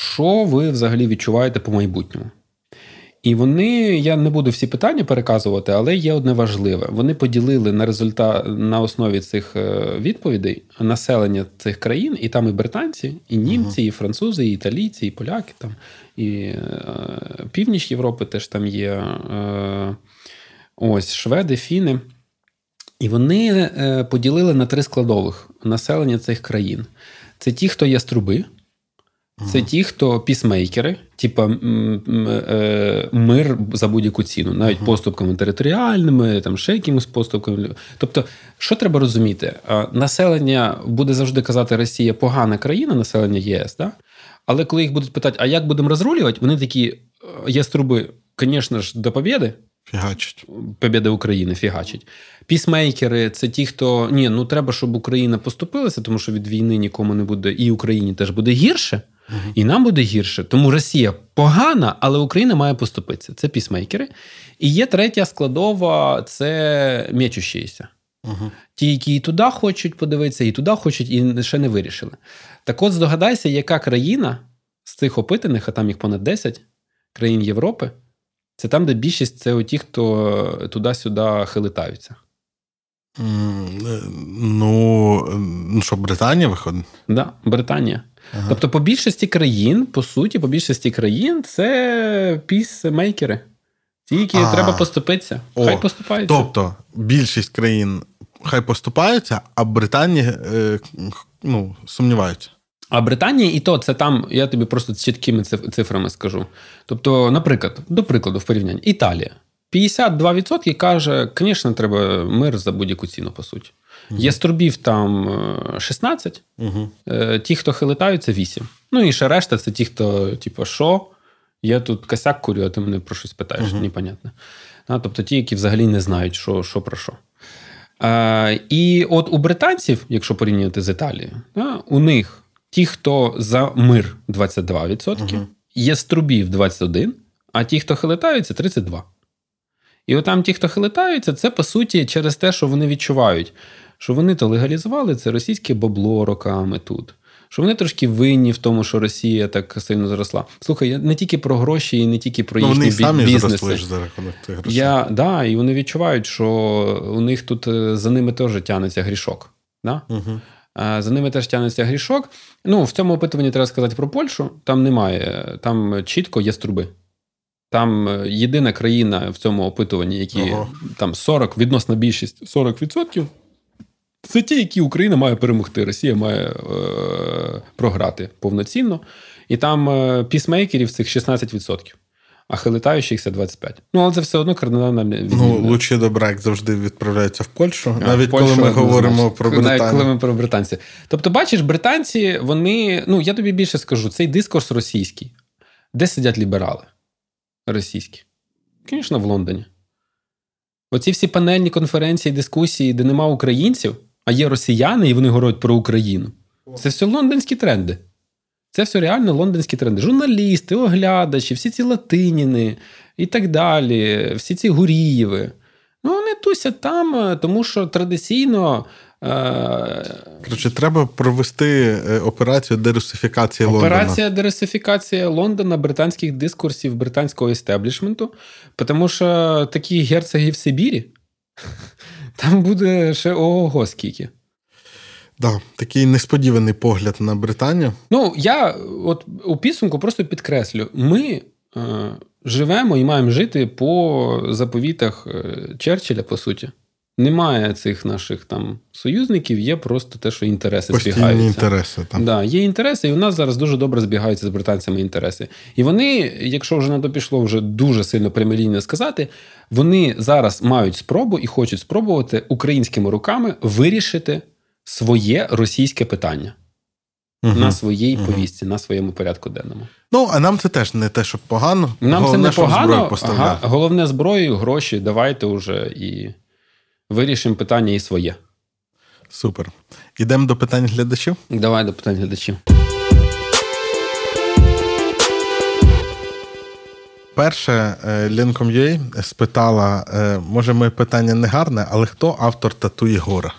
[SPEAKER 2] що ви взагалі відчуваєте по майбутньому? І вони, я не буду всі питання переказувати, але є одне важливе. Вони поділили на результат на основі цих е, відповідей населення цих країн, і там і британці, і німці, і французи, і італійці, і поляки, там, і е, північ Європи теж там є е, ось шведи, фіни. І вони е, поділили на три складових населення цих країн: це ті, хто є струби. Це ті, хто пісмейкери, типа е, мир за будь-яку ціну, навіть поступками територіальними, там ще якимось поступками. Тобто, що треба розуміти? Населення буде завжди казати, Росія погана країна, населення ЄС, да? але коли їх будуть питати, а як будемо розрулювати, вони такі «Е, яструби, звісно ж, до побєди.
[SPEAKER 1] Фігачить.
[SPEAKER 2] Побєди України фігачить. Пісмейкери це ті, хто ні, ну треба, щоб Україна поступилася, тому що від війни нікому не буде, і Україні теж буде гірше. Угу. І нам буде гірше. Тому Росія погана, але Україна має поступитися. Це пісмейкери. І є третя складова це м'ячущіся.
[SPEAKER 1] Угу.
[SPEAKER 2] Ті, які і туди хочуть подивитися, і туди хочуть, і ще не вирішили. Так от здогадайся, яка країна з цих опитаних, а там їх понад 10 країн Європи, це там, де більшість це ті, хто туди-сюди хилитаються.
[SPEAKER 1] Ну, ну що, Британія виходить?
[SPEAKER 2] Так, да, Британія. Ага. Тобто, по більшості країн, по суті, по більшості країн це пісмейкери. Ті, які
[SPEAKER 1] А.
[SPEAKER 2] треба поступитися,
[SPEAKER 1] О,
[SPEAKER 2] хай поступаються.
[SPEAKER 1] Тобто більшість країн хай поступаються, а Британія е, ну, сумніваються.
[SPEAKER 2] А Британія і то це там, я тобі просто чіткими цифрами скажу. Тобто, наприклад, до прикладу, в порівнянні, Італія. 52% каже, звісно, треба мир за будь-яку ціну, по суті. Єструбів там е, 16,
[SPEAKER 1] Угу.
[SPEAKER 2] е, ті, хто хилитаються, 8. Ну і ще решта це ті, хто, типу, що? Я тут косяк курю, а ти мене про щось питаєш,
[SPEAKER 1] Мгм.
[SPEAKER 2] непонятно. А, тобто ті, які взагалі не знають, що, що про що. Е, і от у британців, якщо порівнювати з Італією, да, у них ті, хто за мир 22%,
[SPEAKER 1] Мгм.
[SPEAKER 2] є струбів 21%, а ті, хто хилитаються, 32%. І от там ті, хто хилитаються, це по суті через те, що вони відчувають, що вони то легалізували це російське бабло роками тут. Що вони трошки винні в тому, що Росія так сильно зросла. Слухай, я не тільки про гроші і не тільки про
[SPEAKER 1] Ну,
[SPEAKER 2] їхні
[SPEAKER 1] вони і
[SPEAKER 2] бі-
[SPEAKER 1] самі
[SPEAKER 2] бізнеси.
[SPEAKER 1] зросли ж за рахунок тих грошей.
[SPEAKER 2] Я, да, і вони відчувають, що у них тут е, за ними теж тягнеться грішок. Да?
[SPEAKER 1] Угу.
[SPEAKER 2] За ними теж тягнеться грішок. Ну, в цьому опитуванні треба сказати про Польщу. Там немає, там чітко є струби. Там е, єдина країна в цьому опитуванні, які
[SPEAKER 1] Ого.
[SPEAKER 2] там 40, відносна більшість 40%. Це ті, які Україна має перемогти. Росія має е, програти повноцінно. І там е, пісмейкерів цих 16%, а хилитаючихся 25%. Ну, але це все одно кардинально
[SPEAKER 1] Ну,
[SPEAKER 2] відмінно.
[SPEAKER 1] лучі добра, як завжди, відправляються в Польщу,
[SPEAKER 2] А,
[SPEAKER 1] навіть
[SPEAKER 2] в Польщу
[SPEAKER 1] коли ми
[SPEAKER 2] однозначно.
[SPEAKER 1] говоримо про
[SPEAKER 2] Навіть коли ми про британців. Тобто, бачиш, британці, вони. Ну, я тобі більше скажу, цей дискурс російський. Де сидять ліберали російські? Звісно, в Лондоні. Оці всі панельні конференції, дискусії, де нема українців, а є росіяни, і вони говорять про Україну. Це все лондонські тренди. Це все реально лондонські тренди. Журналісти, оглядачі, всі ці латиніни і так далі, всі ці Гурієви. Ну, вони тусять там, е, тому що традиційно. Е-
[SPEAKER 1] Коротше, треба провести е, операцію дерусифікації Лондона.
[SPEAKER 2] Операція дерусифікація Лондона, британських дискурсів, британського естеблішменту, тому що такі герцоги в Сибірі, там буде ще ого скільки.
[SPEAKER 1] Да, такий несподіваний погляд на Британію.
[SPEAKER 2] Ну, я от у підсумку просто підкреслю: ми е, живемо і маємо жити по заповітах е, Черчилля, по суті. Немає цих наших там союзників, є просто те, що інтереси
[SPEAKER 1] Постійні
[SPEAKER 2] збігаються.
[SPEAKER 1] інтереси. Там.
[SPEAKER 2] Да, є інтереси, і у нас зараз дуже добре збігаються з британцями інтереси. І вони, якщо вже на то пішло, вже дуже сильно прямолінійно сказати, вони зараз мають спробу і хочуть спробувати українськими руками вирішити своє російське питання
[SPEAKER 1] Мгм.
[SPEAKER 2] на своїй
[SPEAKER 1] Мгм.
[SPEAKER 2] повістці, на своєму порядку денному.
[SPEAKER 1] Ну, а нам це теж не те, що погано.
[SPEAKER 2] Нам
[SPEAKER 1] Головне,
[SPEAKER 2] це
[SPEAKER 1] щоб зброю.
[SPEAKER 2] Ага, головне зброю, гроші, давайте уже і вирішимо питання і своє.
[SPEAKER 1] Супер. Ідемо до питань глядачів.
[SPEAKER 2] Давай до питань глядачів.
[SPEAKER 1] Перше, е, Linkom.ua спитала: е, може, моє питання не гарне, але хто автор тату Єгора?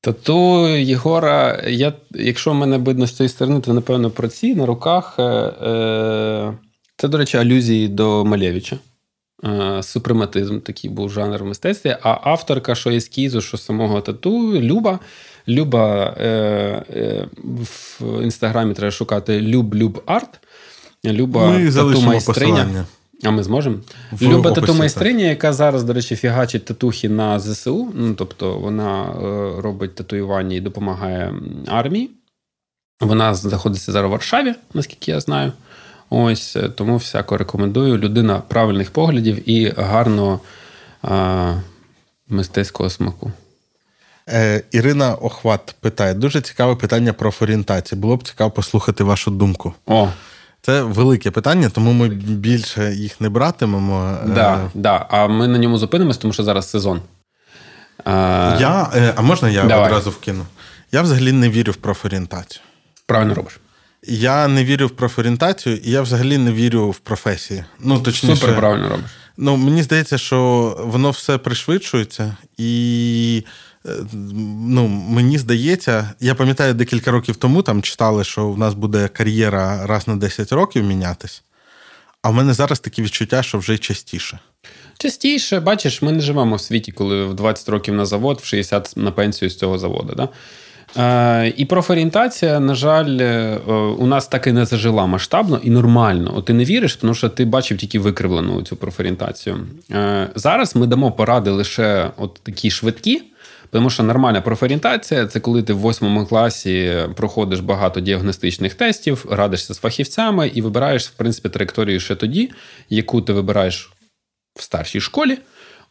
[SPEAKER 2] Тату Єгора, я, якщо в мене видно з цієї сторони, то напевно про ці на руках. Е, е, це, до речі, алюзії до Малєвича. Е, супрематизм такий був жанр в мистецтві. А авторка, що ескізу, що самого тату, Люба. Люба е, е, в інстаграмі треба шукати Люб Люб Арт. Люба
[SPEAKER 1] Ми
[SPEAKER 2] тату майстриня.
[SPEAKER 1] посилання.
[SPEAKER 2] А ми зможемо?
[SPEAKER 1] В
[SPEAKER 2] Люба
[SPEAKER 1] описі,
[SPEAKER 2] тату майстриня, яка зараз, до речі, фігачить татухи на ЗСУ. Ну, тобто вона е, робить татуювання і допомагає армії. Вона знаходиться зараз в Варшаві, наскільки я знаю. Ось е, тому всяко рекомендую. Людина правильних поглядів і гарного а, мистецького смаку.
[SPEAKER 1] Е, Ірина Охват питає: дуже цікаве питання про орієнтацію. Було б цікаво послухати вашу думку.
[SPEAKER 2] О,
[SPEAKER 1] Це велике питання, тому ми більше їх не братимемо. Е,
[SPEAKER 2] да, да. А ми на ньому зупинимось, тому що зараз сезон. А,
[SPEAKER 1] Я, е, а можна я
[SPEAKER 2] Давай.
[SPEAKER 1] одразу вкину? Я взагалі не вірю в профорієнтацію.
[SPEAKER 2] Правильно робиш.
[SPEAKER 1] Я не вірю в профорієнтацію, і я взагалі не вірю в професії. Ну, точніше,
[SPEAKER 2] Супер правильно робиш.
[SPEAKER 1] Ну, мені здається, що воно все пришвидшується, і е, ну, мені здається, я пам'ятаю, декілька років тому там читали, що в нас буде кар'єра раз на 10 років мінятись. А в мене зараз такі відчуття, що вже частіше.
[SPEAKER 2] Частіше, бачиш, ми не живемо в світі, коли в 20 років на завод, в 60 на пенсію з цього заводу. Да? Е, І профорієнтація, на жаль, е, у нас так і не зажила масштабно і нормально. От ти не віриш, тому що ти бачив тільки викривлену цю профорієнтацію. Е, Зараз ми дамо поради лише от такі швидкі. Тому що нормальна профорієнтація це коли ти в восьмому класі проходиш багато діагностичних тестів, радишся з фахівцями і вибираєш, в принципі, траєкторію ще тоді, яку ти вибираєш в старшій школі.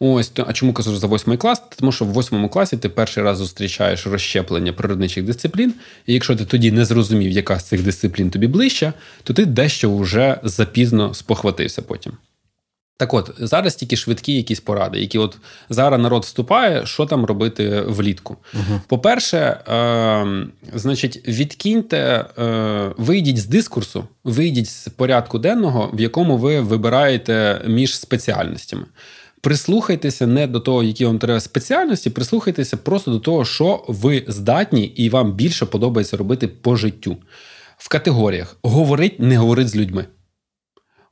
[SPEAKER 2] Ось а чому кажу за восьмий клас? Тому що в восьмому класі ти перший раз зустрічаєш розщеплення природничих дисциплін, і якщо ти тоді не зрозумів, яка з цих дисциплін тобі ближча, то ти дещо вже запізно спохватився потім. Так от, зараз тільки швидкі якісь поради, які от зараз народ вступає, що там робити влітку. uh По-перше, е, значить, відкиньте, е, вийдіть з дискурсу, вийдіть з порядку денного, в якому ви вибираєте між спеціальностями. Прислухайтеся не до того, які вам треба спеціальності, прислухайтеся просто до того, що ви здатні, і вам більше подобається робити по життю. В категоріях говорить, не говорить з людьми.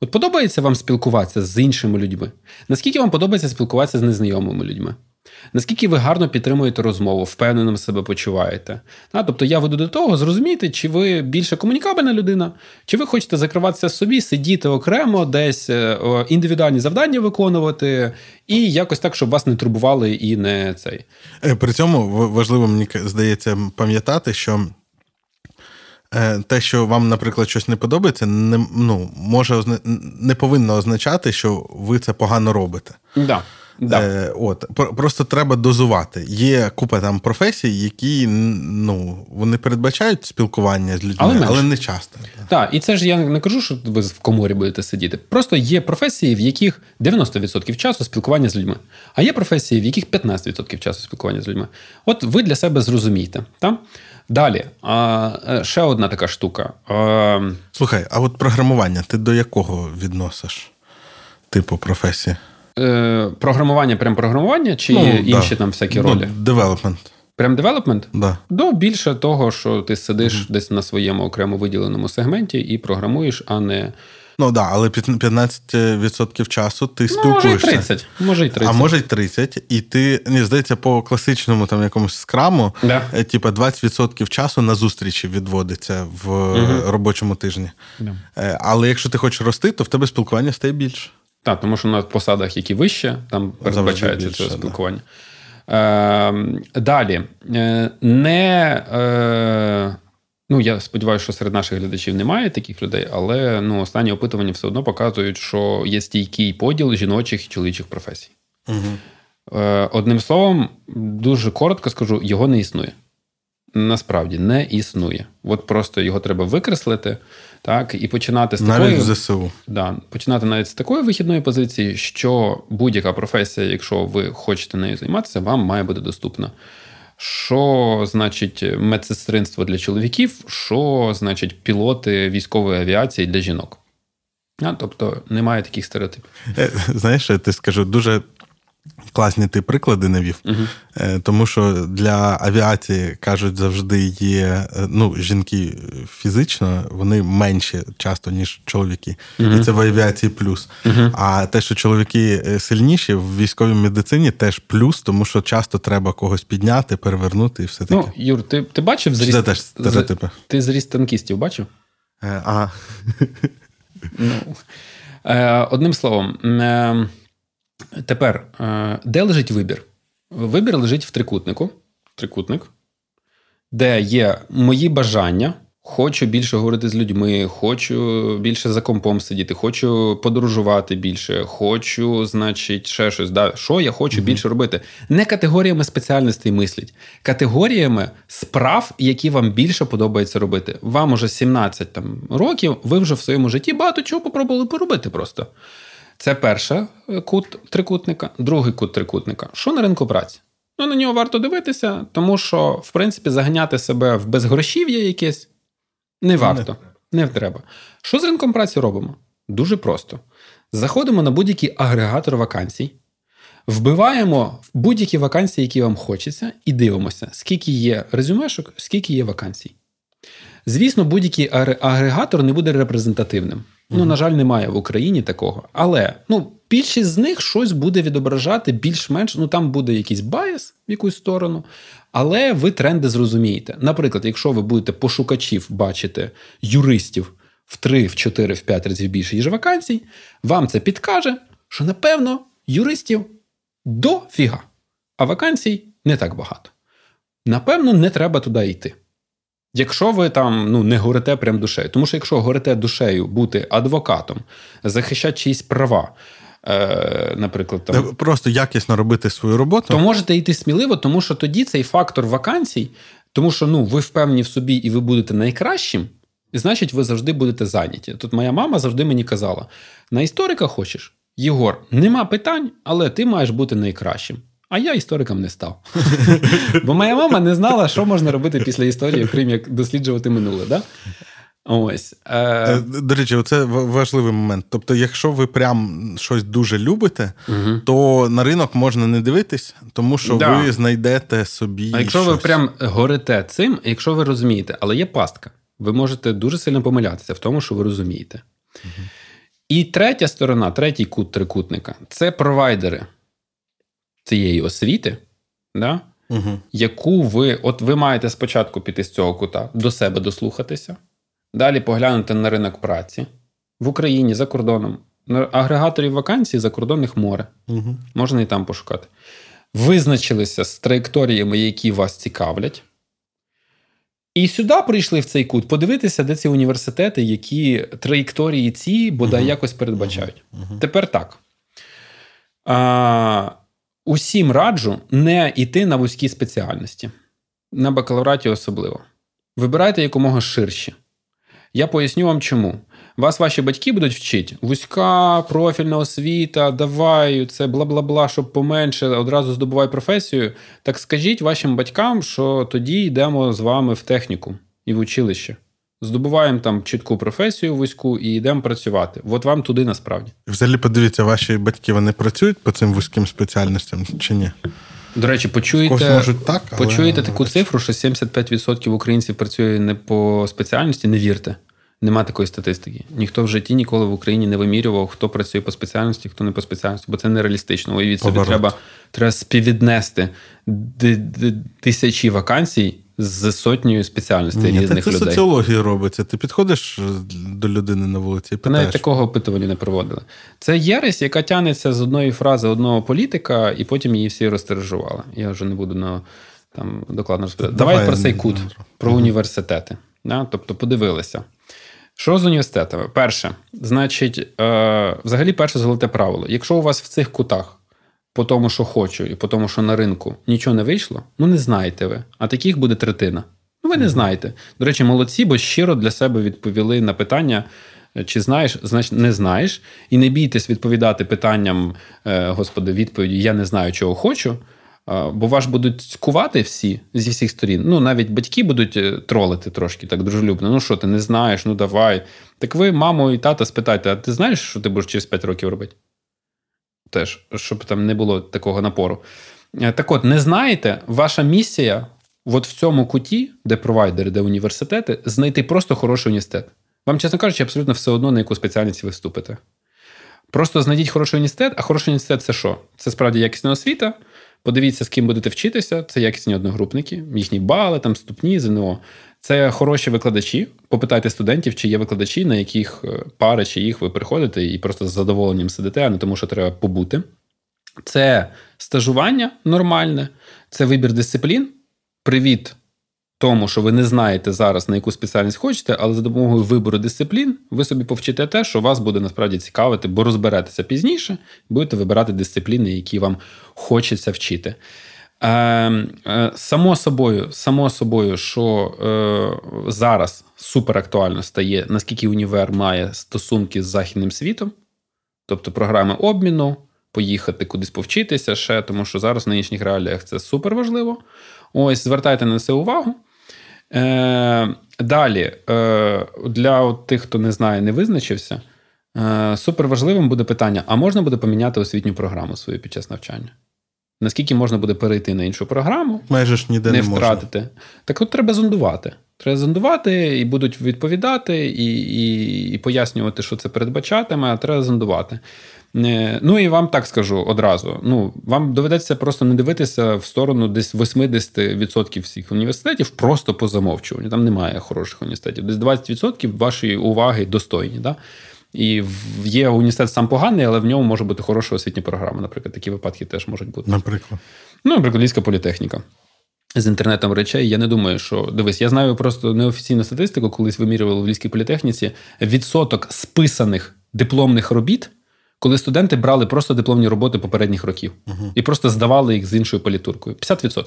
[SPEAKER 2] От подобається вам спілкуватися з іншими людьми? Наскільки вам подобається спілкуватися з незнайомими людьми? Наскільки ви гарно підтримуєте розмову, впевненим себе почуваєте? А, тобто я веду до того, зрозуміти, чи ви більше комунікабельна людина, чи ви хочете закриватися собі, сидіти окремо, десь е, індивідуальні завдання виконувати, і якось так, щоб вас не турбували і не цей.
[SPEAKER 1] Е, при цьому важливо, мені здається, пам'ятати, що Е, те, що вам, наприклад, щось не подобається, не ну, може не повинно означати, що ви це погано робите.
[SPEAKER 2] Да. Да.
[SPEAKER 1] Е, от Просто треба дозувати. Є купа там професій, які ну, вони передбачають спілкування з людьми, але, але не часто.
[SPEAKER 2] Так, і це ж я не кажу, що ви в коморі будете сидіти. Просто є професії, в яких 90% часу спілкування з людьми, а є професії, в яких 15% часу спілкування з людьми. От ви для себе зрозумієте. Так? Далі, а, е, ще одна така штука. А...
[SPEAKER 1] Слухай, а от програмування ти до якого відносиш? Типу професії?
[SPEAKER 2] Е, Програмування, прям програмування, чи ну, інші да. там всякі ролі?
[SPEAKER 1] Ну, development.
[SPEAKER 2] Прям development?
[SPEAKER 1] Да.
[SPEAKER 2] До більше того, що ти сидиш mm десь на своєму окремо виділеному сегменті і програмуєш, а не
[SPEAKER 1] Ну да, але 15% часу ти ну, спілкуєшся. Може
[SPEAKER 2] й 30. Може й 30.
[SPEAKER 1] А може й 30. І ти, не здається, по класичному там якомусь скраму, да. Е, типа 20% часу на зустрічі відводиться в угу. робочому тижні. Да. Е, але якщо ти хочеш рости, то в тебе спілкування стає більше.
[SPEAKER 2] Так, тому що на посадах, які вище, там передбачається це спілкування. Да. Е, Далі. Е, не. Е, Ну, я сподіваюся, що серед наших глядачів немає таких людей, але ну, останні опитування все одно показують, що є стійкий поділ жіночих і чоловічих професій. Угу. Одним словом, дуже коротко скажу, його не існує. Насправді не існує. От просто його треба викреслити, так, і починати з
[SPEAKER 1] навіть такої ЗСУ.
[SPEAKER 2] Да, починати навіть з такої вихідної позиції, що будь-яка професія, якщо ви хочете нею займатися, вам має бути доступна що значить медсестринство для чоловіків, що значить пілоти військової авіації для жінок. А, Тобто немає таких стереотипів.
[SPEAKER 1] Е, знаєш, я ти скажу, дуже Класні ти приклади навів, uh-huh. тому що для авіації кажуть завжди є е, ну, жінки фізично, вони менші часто, ніж чоловіки. Uh-huh. І це в авіації плюс. А те, що чоловіки е, сильніші, в військовій медицині теж плюс, тому що часто треба когось підняти, перевернути і все таке.
[SPEAKER 2] Ну, Юр, ти ти бачив зріст
[SPEAKER 1] Це теж стереотипи.
[SPEAKER 2] Ти зріст танкістів бачив?
[SPEAKER 1] Ага.
[SPEAKER 2] Ну, Одним словом. Тепер, е, де лежить вибір? Вибір лежить в трикутнику. Трикутник, де є мої бажання. Хочу більше говорити з людьми, хочу більше за компом сидіти, хочу подорожувати більше, хочу, значить, ще щось. Да? Що я хочу mm-hmm. більше робити? Не категоріями спеціальностей мислять, категоріями справ, які вам більше подобається робити. Вам уже 17 там, років, ви вже в своєму житті багато чого попробували поробити просто. Це перша е, кут трикутника, другий кут трикутника. Що на ринку праці? Ну, на нього варто дивитися, тому що, в принципі, заганяти себе в безгрошів'я якесь не варто, не треба. Що з ринком праці робимо? Дуже просто. Заходимо на будь-який агрегатор вакансій, вбиваємо будь-які вакансії, які вам хочеться, і дивимося, скільки є резюмешок, скільки є вакансій. Звісно, будь-який агрегатор не буде репрезентативним. Ну, на жаль, немає в Україні такого. Але ну, більшість з них щось буде відображати більш-менш. Ну там буде якийсь bias в якусь сторону, але ви тренди зрозумієте. Наприклад, якщо ви будете пошукачів бачити юристів в 3, в 4, в 5 разів більше, ніж вакансій, вам це підкаже, що напевно юристів до фіга, а вакансій не так багато. Напевно, не треба туди йти. Якщо ви там ну, не горите прям душею, тому що якщо горите душею бути адвокатом, захищати чиїсь права, е, наприклад, там,
[SPEAKER 1] просто якісно робити свою роботу,
[SPEAKER 2] то можете йти сміливо, тому що тоді цей фактор вакансій, тому що ну, ви впевнені в собі і ви будете найкращим, і значить, ви завжди будете зайняті. Тут моя мама завжди мені казала: на історика хочеш, Єгор, нема питань, але ти маєш бути найкращим. А я істориком не став. Бо моя мама не знала, що можна робити після історії, окрім як досліджувати минуле. Да? Ось. Е,
[SPEAKER 1] е... До речі, це важливий момент. Тобто, якщо ви прям щось дуже любите, угу. то на ринок можна не дивитись, тому що да. ви знайдете собі.
[SPEAKER 2] А якщо
[SPEAKER 1] щось.
[SPEAKER 2] ви прям горите цим, якщо ви розумієте, але є пастка, ви можете дуже сильно помилятися в тому, що ви розумієте. Угу. І третя сторона, третій кут трикутника це провайдери цієї освіти, да, угу. яку ви от ви маєте спочатку піти з цього кута, до себе дослухатися, далі поглянути на ринок праці в Україні за кордоном. Агрегаторів вакансій закордонних море. Угу. Можна і там пошукати. Визначилися з траєкторіями, які вас цікавлять. І сюди прийшли в цей кут подивитися, де ці університети, які траєкторії ці бодай uh якось передбачають. uh Тепер так. А, Усім раджу не йти на вузькі спеціальності, на бакалавраті особливо. Вибирайте якомога ширші. Я поясню вам чому. Вас ваші батьки будуть вчити вузька профільна освіта, давай, це бла бла бла, щоб поменше, одразу здобувай професію. Так скажіть вашим батькам, що тоді йдемо з вами в техніку і в училище. Здобуваємо там чітку професію вузьку і йдемо працювати. От вам туди насправді.
[SPEAKER 1] Взагалі, подивіться, ваші батьки вони працюють по цим вузьким спеціальностям чи ні?
[SPEAKER 2] До речі, почуєте можуть так, але... почуєте таку цифру, що 75% українців працює не по спеціальності, не вірте. Нема такої статистики. Ніхто в житті ніколи в Україні не вимірював, хто працює по спеціальності, хто не по спеціальності, бо це нереалістично. Уявіть собі, треба треба співвіднести тисячі вакансій з сотнею спеціальностей Ні, різних
[SPEAKER 1] це
[SPEAKER 2] людей.
[SPEAKER 1] Це соціологія робиться. Ти підходиш до людини на вулиці і питаєш.
[SPEAKER 2] Навіть такого опитування не проводили. Це єресь, яка тягнеться з одної фрази одного політика, і потім її всі розтиражували. Я вже не буду на там докладно розповідати. Давай, Давай про цей кут, про університети. Да? Тобто подивилися. Що з університетами? Перше, значить, е, взагалі, перше золоте правило. Якщо у вас в цих кутах по тому, що хочу, і по тому, що на ринку нічого не вийшло, ну не знаєте ви. А таких буде третина. Ну, ви не знаєте. До речі, молодці, бо щиро для себе відповіли на питання. Чи знаєш, значить не знаєш, і не бійтесь відповідати питанням, е, господи, відповіді Я не знаю, чого хочу. Бо вас будуть кувати всі зі всіх сторін. Ну, навіть батьки будуть е, тролити трошки так дружелюбно. Ну що, ти не знаєш, ну давай. Так ви, маму і тата, спитайте, а ти знаєш, що ти будеш через 5 років робити? Теж, щоб там не було такого напору. Е, так от, не знаєте, ваша місія от в цьому куті, де провайдери, де університети, знайти просто хороший університет. Вам, чесно кажучи, абсолютно все одно, на яку спеціальність ви вступите. Просто знайдіть хороший університет, а хороший університет це що? Це справді якісна освіта. Подивіться, з ким будете вчитися. Це якісні одногрупники, їхні бали, там ступні, ЗНО. Це хороші викладачі. Попитайте студентів, чи є викладачі, на яких е, пари чи їх ви приходите і просто з задоволенням сидите, а не тому, що треба побути. Це стажування нормальне, це вибір дисциплін. Привіт тому, що ви не знаєте зараз, на яку спеціальність хочете, але за допомогою вибору дисциплін ви собі повчите те, що вас буде насправді цікавити, бо розберетеся пізніше, будете вибирати дисципліни, які вам хочеться вчити. Е, е, Само собою, само собою, що е, зараз супер актуально стає, наскільки універ має стосунки з західним світом, тобто програми обміну, поїхати кудись повчитися ще, тому що зараз в нинішніх реаліях це супер важливо. Ось, звертайте на це увагу. Е, Далі, е, для тих, хто не знає, не визначився, е, супер важливим буде питання: а можна буде поміняти освітню програму свою під час навчання? Наскільки можна буде перейти на іншу програму,
[SPEAKER 1] майже ж ніде не,
[SPEAKER 2] не втратити.
[SPEAKER 1] Можна.
[SPEAKER 2] Так от треба зондувати. Треба зондувати, і будуть відповідати, і і, і пояснювати, що це передбачатиме, а треба зондувати. Е, ну і вам так скажу одразу. Ну, Вам доведеться просто не дивитися в сторону десь 80% всіх університетів просто по замовчуванню. Там немає хороших університетів. Десь 20% вашої уваги достойні. Да? І є університет сам поганий, але в ньому може бути хороша освітня програма. Наприклад, такі випадки теж можуть бути.
[SPEAKER 1] Наприклад.
[SPEAKER 2] Ну, наприклад, Львівська політехніка. З інтернетом речей, я не думаю, що дивись, я знаю просто неофіційну статистику, колись вимірювали в Львівській політехніці відсоток списаних дипломних робіт, коли студенти брали просто дипломні роботи попередніх років uh і просто здавали їх з іншою політуркою. 50%.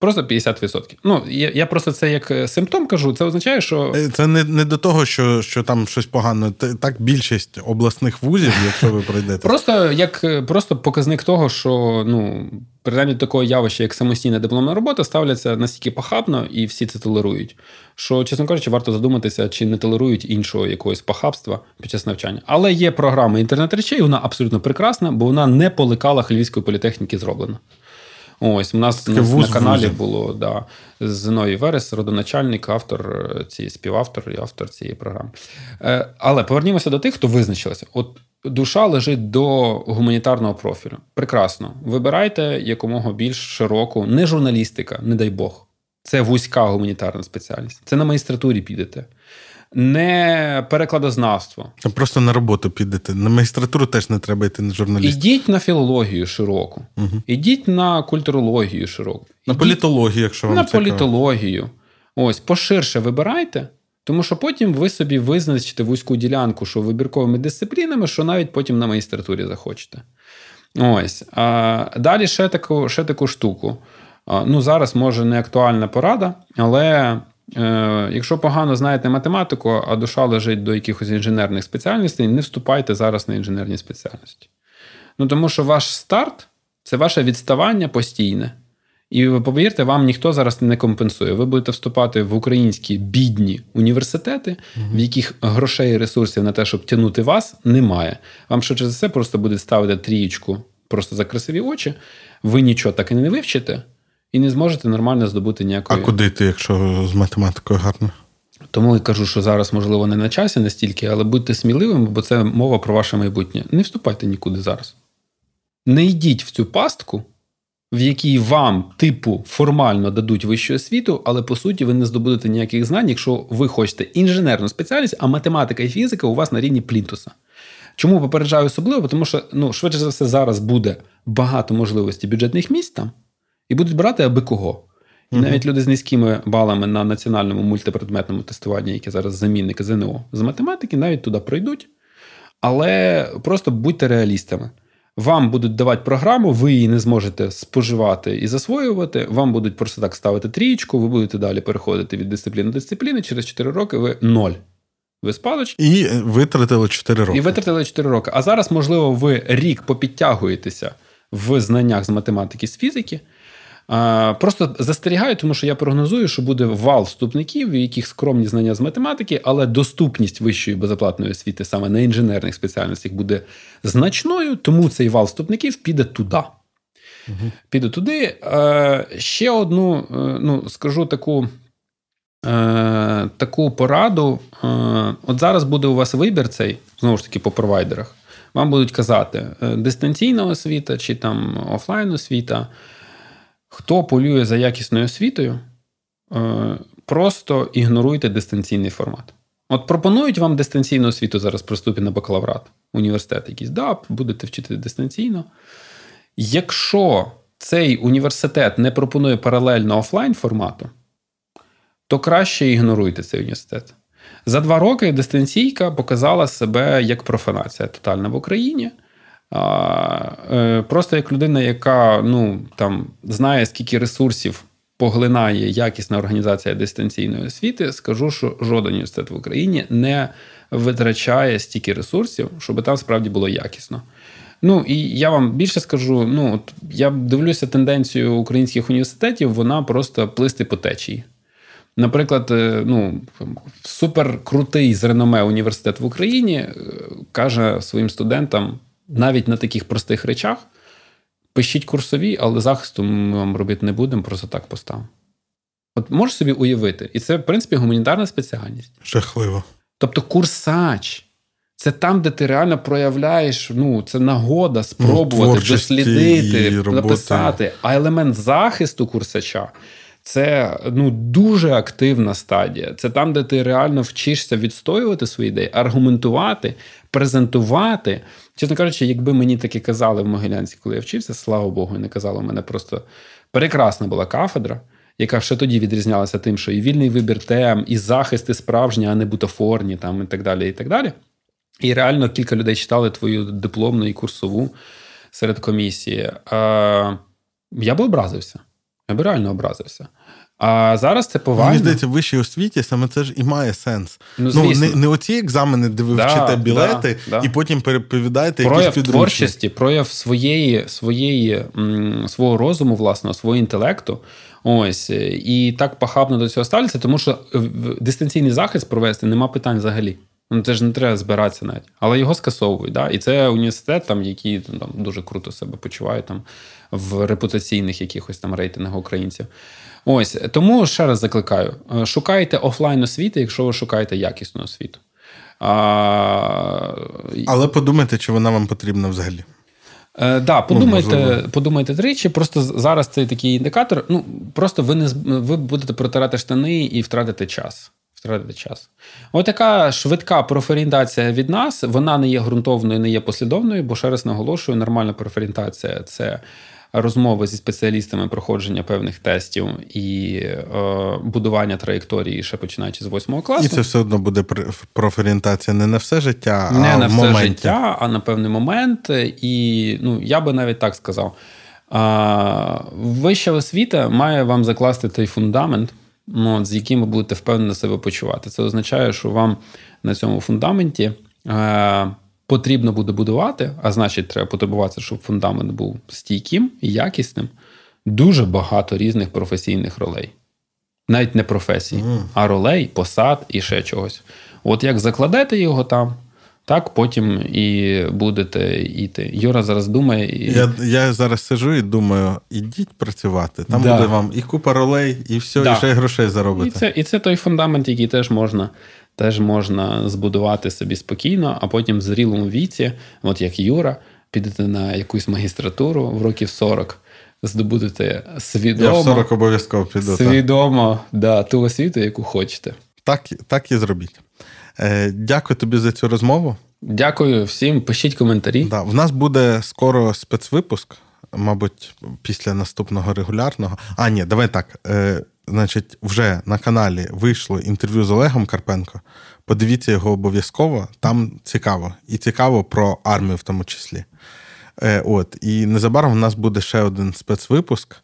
[SPEAKER 2] Просто 50%. Ну, я я просто це як е, симптом кажу. Це означає, що
[SPEAKER 1] е, це не не до того, що що там щось погано. Так більшість обласних вузів, якщо ви пройдете.
[SPEAKER 2] Просто як е, просто показник того, що ну принаймні такого явища, як самостійна дипломна робота, ставляться настільки похабно і всі це толерують. Що, чесно кажучи, варто задуматися, чи не толерують іншого якогось похабства під час навчання. Але є програма інтернет речей, вона абсолютно прекрасна, бо вона не по лекалах Львівської політехніки зроблена. Ось у нас на, на каналі вузі. було да, Зиновій Верес, родоначальник, автор е, цієї співавтор і автор цієї програми. Е, Але повернімося до тих, хто визначилися. От душа лежить до гуманітарного профілю. Прекрасно. Вибирайте якомога більш широку, не журналістика, не дай Бог. Це вузька гуманітарна спеціальність. Це на магістратурі підете не перекладознавство.
[SPEAKER 1] Там просто на роботу підете. На магістратуру теж не треба йти на журналістику.
[SPEAKER 2] Ідіть на філологію широку, угу. ідіть на культурологію широку.
[SPEAKER 1] На
[SPEAKER 2] ідіть
[SPEAKER 1] політологію, якщо вам
[SPEAKER 2] на
[SPEAKER 1] цікаво.
[SPEAKER 2] політологію. Ось поширше вибирайте. Тому що потім ви собі визначите вузьку ділянку, що вибірковими дисциплінами, що навіть потім на магістратурі захочете. Ось. А Далі ще таку ще таку штуку. А, ну, Зараз може не актуальна порада, але якщо погано знаєте математику, а душа лежить до якихось інженерних спеціальностей, не вступайте зараз на інженерні спеціальності. Ну тому що ваш старт це ваше відставання постійне. І повірте, вам ніхто зараз не компенсує. Ви будете вступати в українські бідні університети, угу. в яких грошей і ресурсів на те, щоб тягнути вас, немає. Вам швидше за все просто буде ставити трієчку просто за красиві очі. Ви нічого так і не вивчите і не зможете нормально здобути ніякої.
[SPEAKER 1] А куди ти, якщо з математикою гарно?
[SPEAKER 2] Тому і кажу, що зараз, можливо, не на часі настільки, але будьте сміливими, бо це мова про ваше майбутнє. Не вступайте нікуди зараз. Не йдіть в цю пастку, в якій вам, типу, формально дадуть вищу освіту, але по суті ви не здобудете ніяких знань, якщо ви хочете інженерну спеціальність, а математика і фізика у вас на рівні плінтуса. Чому попереджаю особливо? Тому що ну, швидше за все зараз буде багато можливостей бюджетних місць там і будуть брати аби кого. І угу. навіть люди з низькими балами на національному мультипредметному тестуванні, яке зараз замінник ЗНО з математики, навіть туди пройдуть. Але просто будьте реалістами. Вам будуть давати програму, ви її не зможете споживати і засвоювати. Вам будуть просто так ставити трієчку, ви будете далі переходити від дисципліни до дисципліни. Через 4 роки ви ноль. Ви спадочки.
[SPEAKER 1] І витратили 4 роки.
[SPEAKER 2] І витратили 4 роки. А зараз, можливо, ви рік попідтягуєтеся в знаннях з математики, з фізики. Просто застерігаю, тому що я прогнозую, що буде вал вступників, у яких скромні знання з математики, але доступність вищої безоплатної освіти саме на інженерних спеціальностях буде значною, тому цей вал вступників піде туди. Угу. Піде туди. Ще одну, е, ну, скажу таку. Е, таку пораду. Е, от зараз буде у вас вибір цей, знову ж таки, по провайдерах. Вам будуть казати, дистанційна освіта чи там офлайн освіта. Хто полює за якісною освітою, е, просто ігноруйте дистанційний формат. От пропонують вам дистанційну освіту зараз при вступі на бакалаврат, університет якийсь, да, будете вчити дистанційно. Якщо цей університет не пропонує паралельно офлайн формату, то краще ігноруйте цей університет. За два роки дистанційка показала себе як профанація тотальна в Україні. Е, просто як людина, яка ну, там, знає, скільки ресурсів поглинає якісна організація дистанційної освіти, скажу, що жоден університет в Україні не витрачає стільки ресурсів, щоб там справді було якісно. Ну і я вам більше скажу: ну, от я дивлюся тенденцію українських університетів, вона просто плисти по течії. Наприклад, е, ну, суперкрутий з реноме університет в Україні е, каже своїм студентам навіть на таких простих речах пишіть курсові, але захисту ми вам робити не будемо, просто так поставимо. От можеш собі уявити, і це, в принципі, гуманітарна спеціальність.
[SPEAKER 1] Жахливо.
[SPEAKER 2] Тобто курсач. Це там, де ти реально проявляєш, ну, це нагода спробувати,
[SPEAKER 1] Ну,
[SPEAKER 2] дослідити, написати. А елемент захисту курсача це ну, дуже активна стадія. Це там, де ти реально вчишся відстоювати свої ідеї, аргументувати, презентувати. Чесно кажучи, якби мені таке казали в Могилянці, коли я вчився, слава Богу, не казали, у мене просто прекрасна була кафедра. Яка ще тоді відрізнялася тим, що і вільний вибір тем, і захисти справжні, а не бутафорні, там і так далі. І так далі. І реально кілька людей читали твою дипломну і курсову серед комісії. Я би образився. Я би реально образився. А зараз це повально.
[SPEAKER 1] Мені здається, в вищій освіті саме це ж і має сенс.
[SPEAKER 2] Ну,
[SPEAKER 1] Ну, не, не оці екзамени, де ви
[SPEAKER 2] Да,
[SPEAKER 1] вчите білети,
[SPEAKER 2] да, да.
[SPEAKER 1] і потім переповідаєте якісь підручні.
[SPEAKER 2] творчості, прояв своєї, своєї, м, свого розуму, власного, свого інтелекту. Ось і так похабно до цього ставляться, тому що дистанційний захист провести нема питань взагалі. Ну це ж не треба збиратися навіть, але його скасовують. Да? І це університет, там, який там дуже круто себе почуває там в репутаційних якихось там рейтингах українців. Ось тому ще раз закликаю: е, шукайте офлайн освіти, якщо ви шукаєте якісну освіту. А,
[SPEAKER 1] Але подумайте, чи вона вам потрібна взагалі.
[SPEAKER 2] Е, да, подумайте,
[SPEAKER 1] можливо.
[SPEAKER 2] подумайте тричі. Просто зараз цей такий індикатор. Ну просто ви не ви будете протирати штани і втратите час. Втратите час. Ось така швидка профорієнтація від нас. Вона не є ґрунтовною, не є послідовною, бо ще раз наголошую, нормальна профорієнтація це розмови зі спеціалістами, проходження певних тестів і е, будування траєкторії, ще починаючи з восьмого класу.
[SPEAKER 1] І це все одно буде пр- профорієнтація не на все життя,
[SPEAKER 2] не
[SPEAKER 1] а
[SPEAKER 2] на
[SPEAKER 1] в
[SPEAKER 2] все
[SPEAKER 1] моменті.
[SPEAKER 2] життя, а на певний момент. І ну, я би навіть так сказав. А, вища освіта має вам закласти той фундамент, ну, з яким ви будете впевнено себе почувати. Це означає, що вам на цьому фундаменті е, потрібно буде будувати, а значить, треба потребуватися, щоб фундамент був стійким і якісним. Дуже багато різних професійних ролей. Навіть не професій, а ролей, посад і ще чогось. От як закладете його там, так потім і будете йти. Юра зараз думає. І...
[SPEAKER 1] Я, я зараз сиджу і думаю, ідіть працювати. Там
[SPEAKER 2] Да.
[SPEAKER 1] буде вам і купа ролей, і все,
[SPEAKER 2] Да.
[SPEAKER 1] і ще й грошей
[SPEAKER 2] І це, і це той фундамент, який теж можна, теж можна збудувати собі спокійно, а потім в зрілому віці, от як Юра, підете на якусь магістратуру в років 40, здобудете
[SPEAKER 1] Я в 40 обов'язково піду.
[SPEAKER 2] свідомо да, ту освіту, яку хочете.
[SPEAKER 1] Так, так і зробіть. Е, дякую тобі за цю розмову.
[SPEAKER 2] Дякую всім. Пишіть коментарі.
[SPEAKER 1] Да, в нас буде скоро спецвипуск, мабуть, після наступного регулярного. А, ні, давай так. Значить, вже на каналі вийшло інтерв'ю з Олегом Карпенко. Подивіться його обов'язково. Там цікаво. І цікаво про армію в тому числі. Е, от, і незабаром у нас буде ще один спецвипуск,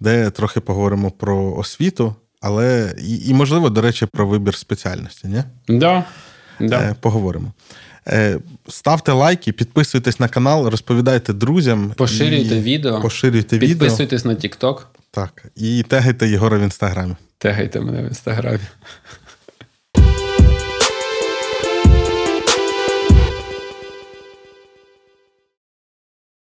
[SPEAKER 1] де трохи поговоримо про освіту, але і, і можливо, до речі, про вибір спеціальності. Ні?
[SPEAKER 2] Да. Да.
[SPEAKER 1] Е, поговоримо. Е, ставте лайки, підписуйтесь на канал, розповідайте друзям.
[SPEAKER 2] Поширюйте
[SPEAKER 1] і
[SPEAKER 2] відео,
[SPEAKER 1] Поширюйте відео.
[SPEAKER 2] підписуйтесь на TikTok,
[SPEAKER 1] Так. І тегайте Єгора в інстаграмі.
[SPEAKER 2] тегайте мене в інстаграмі.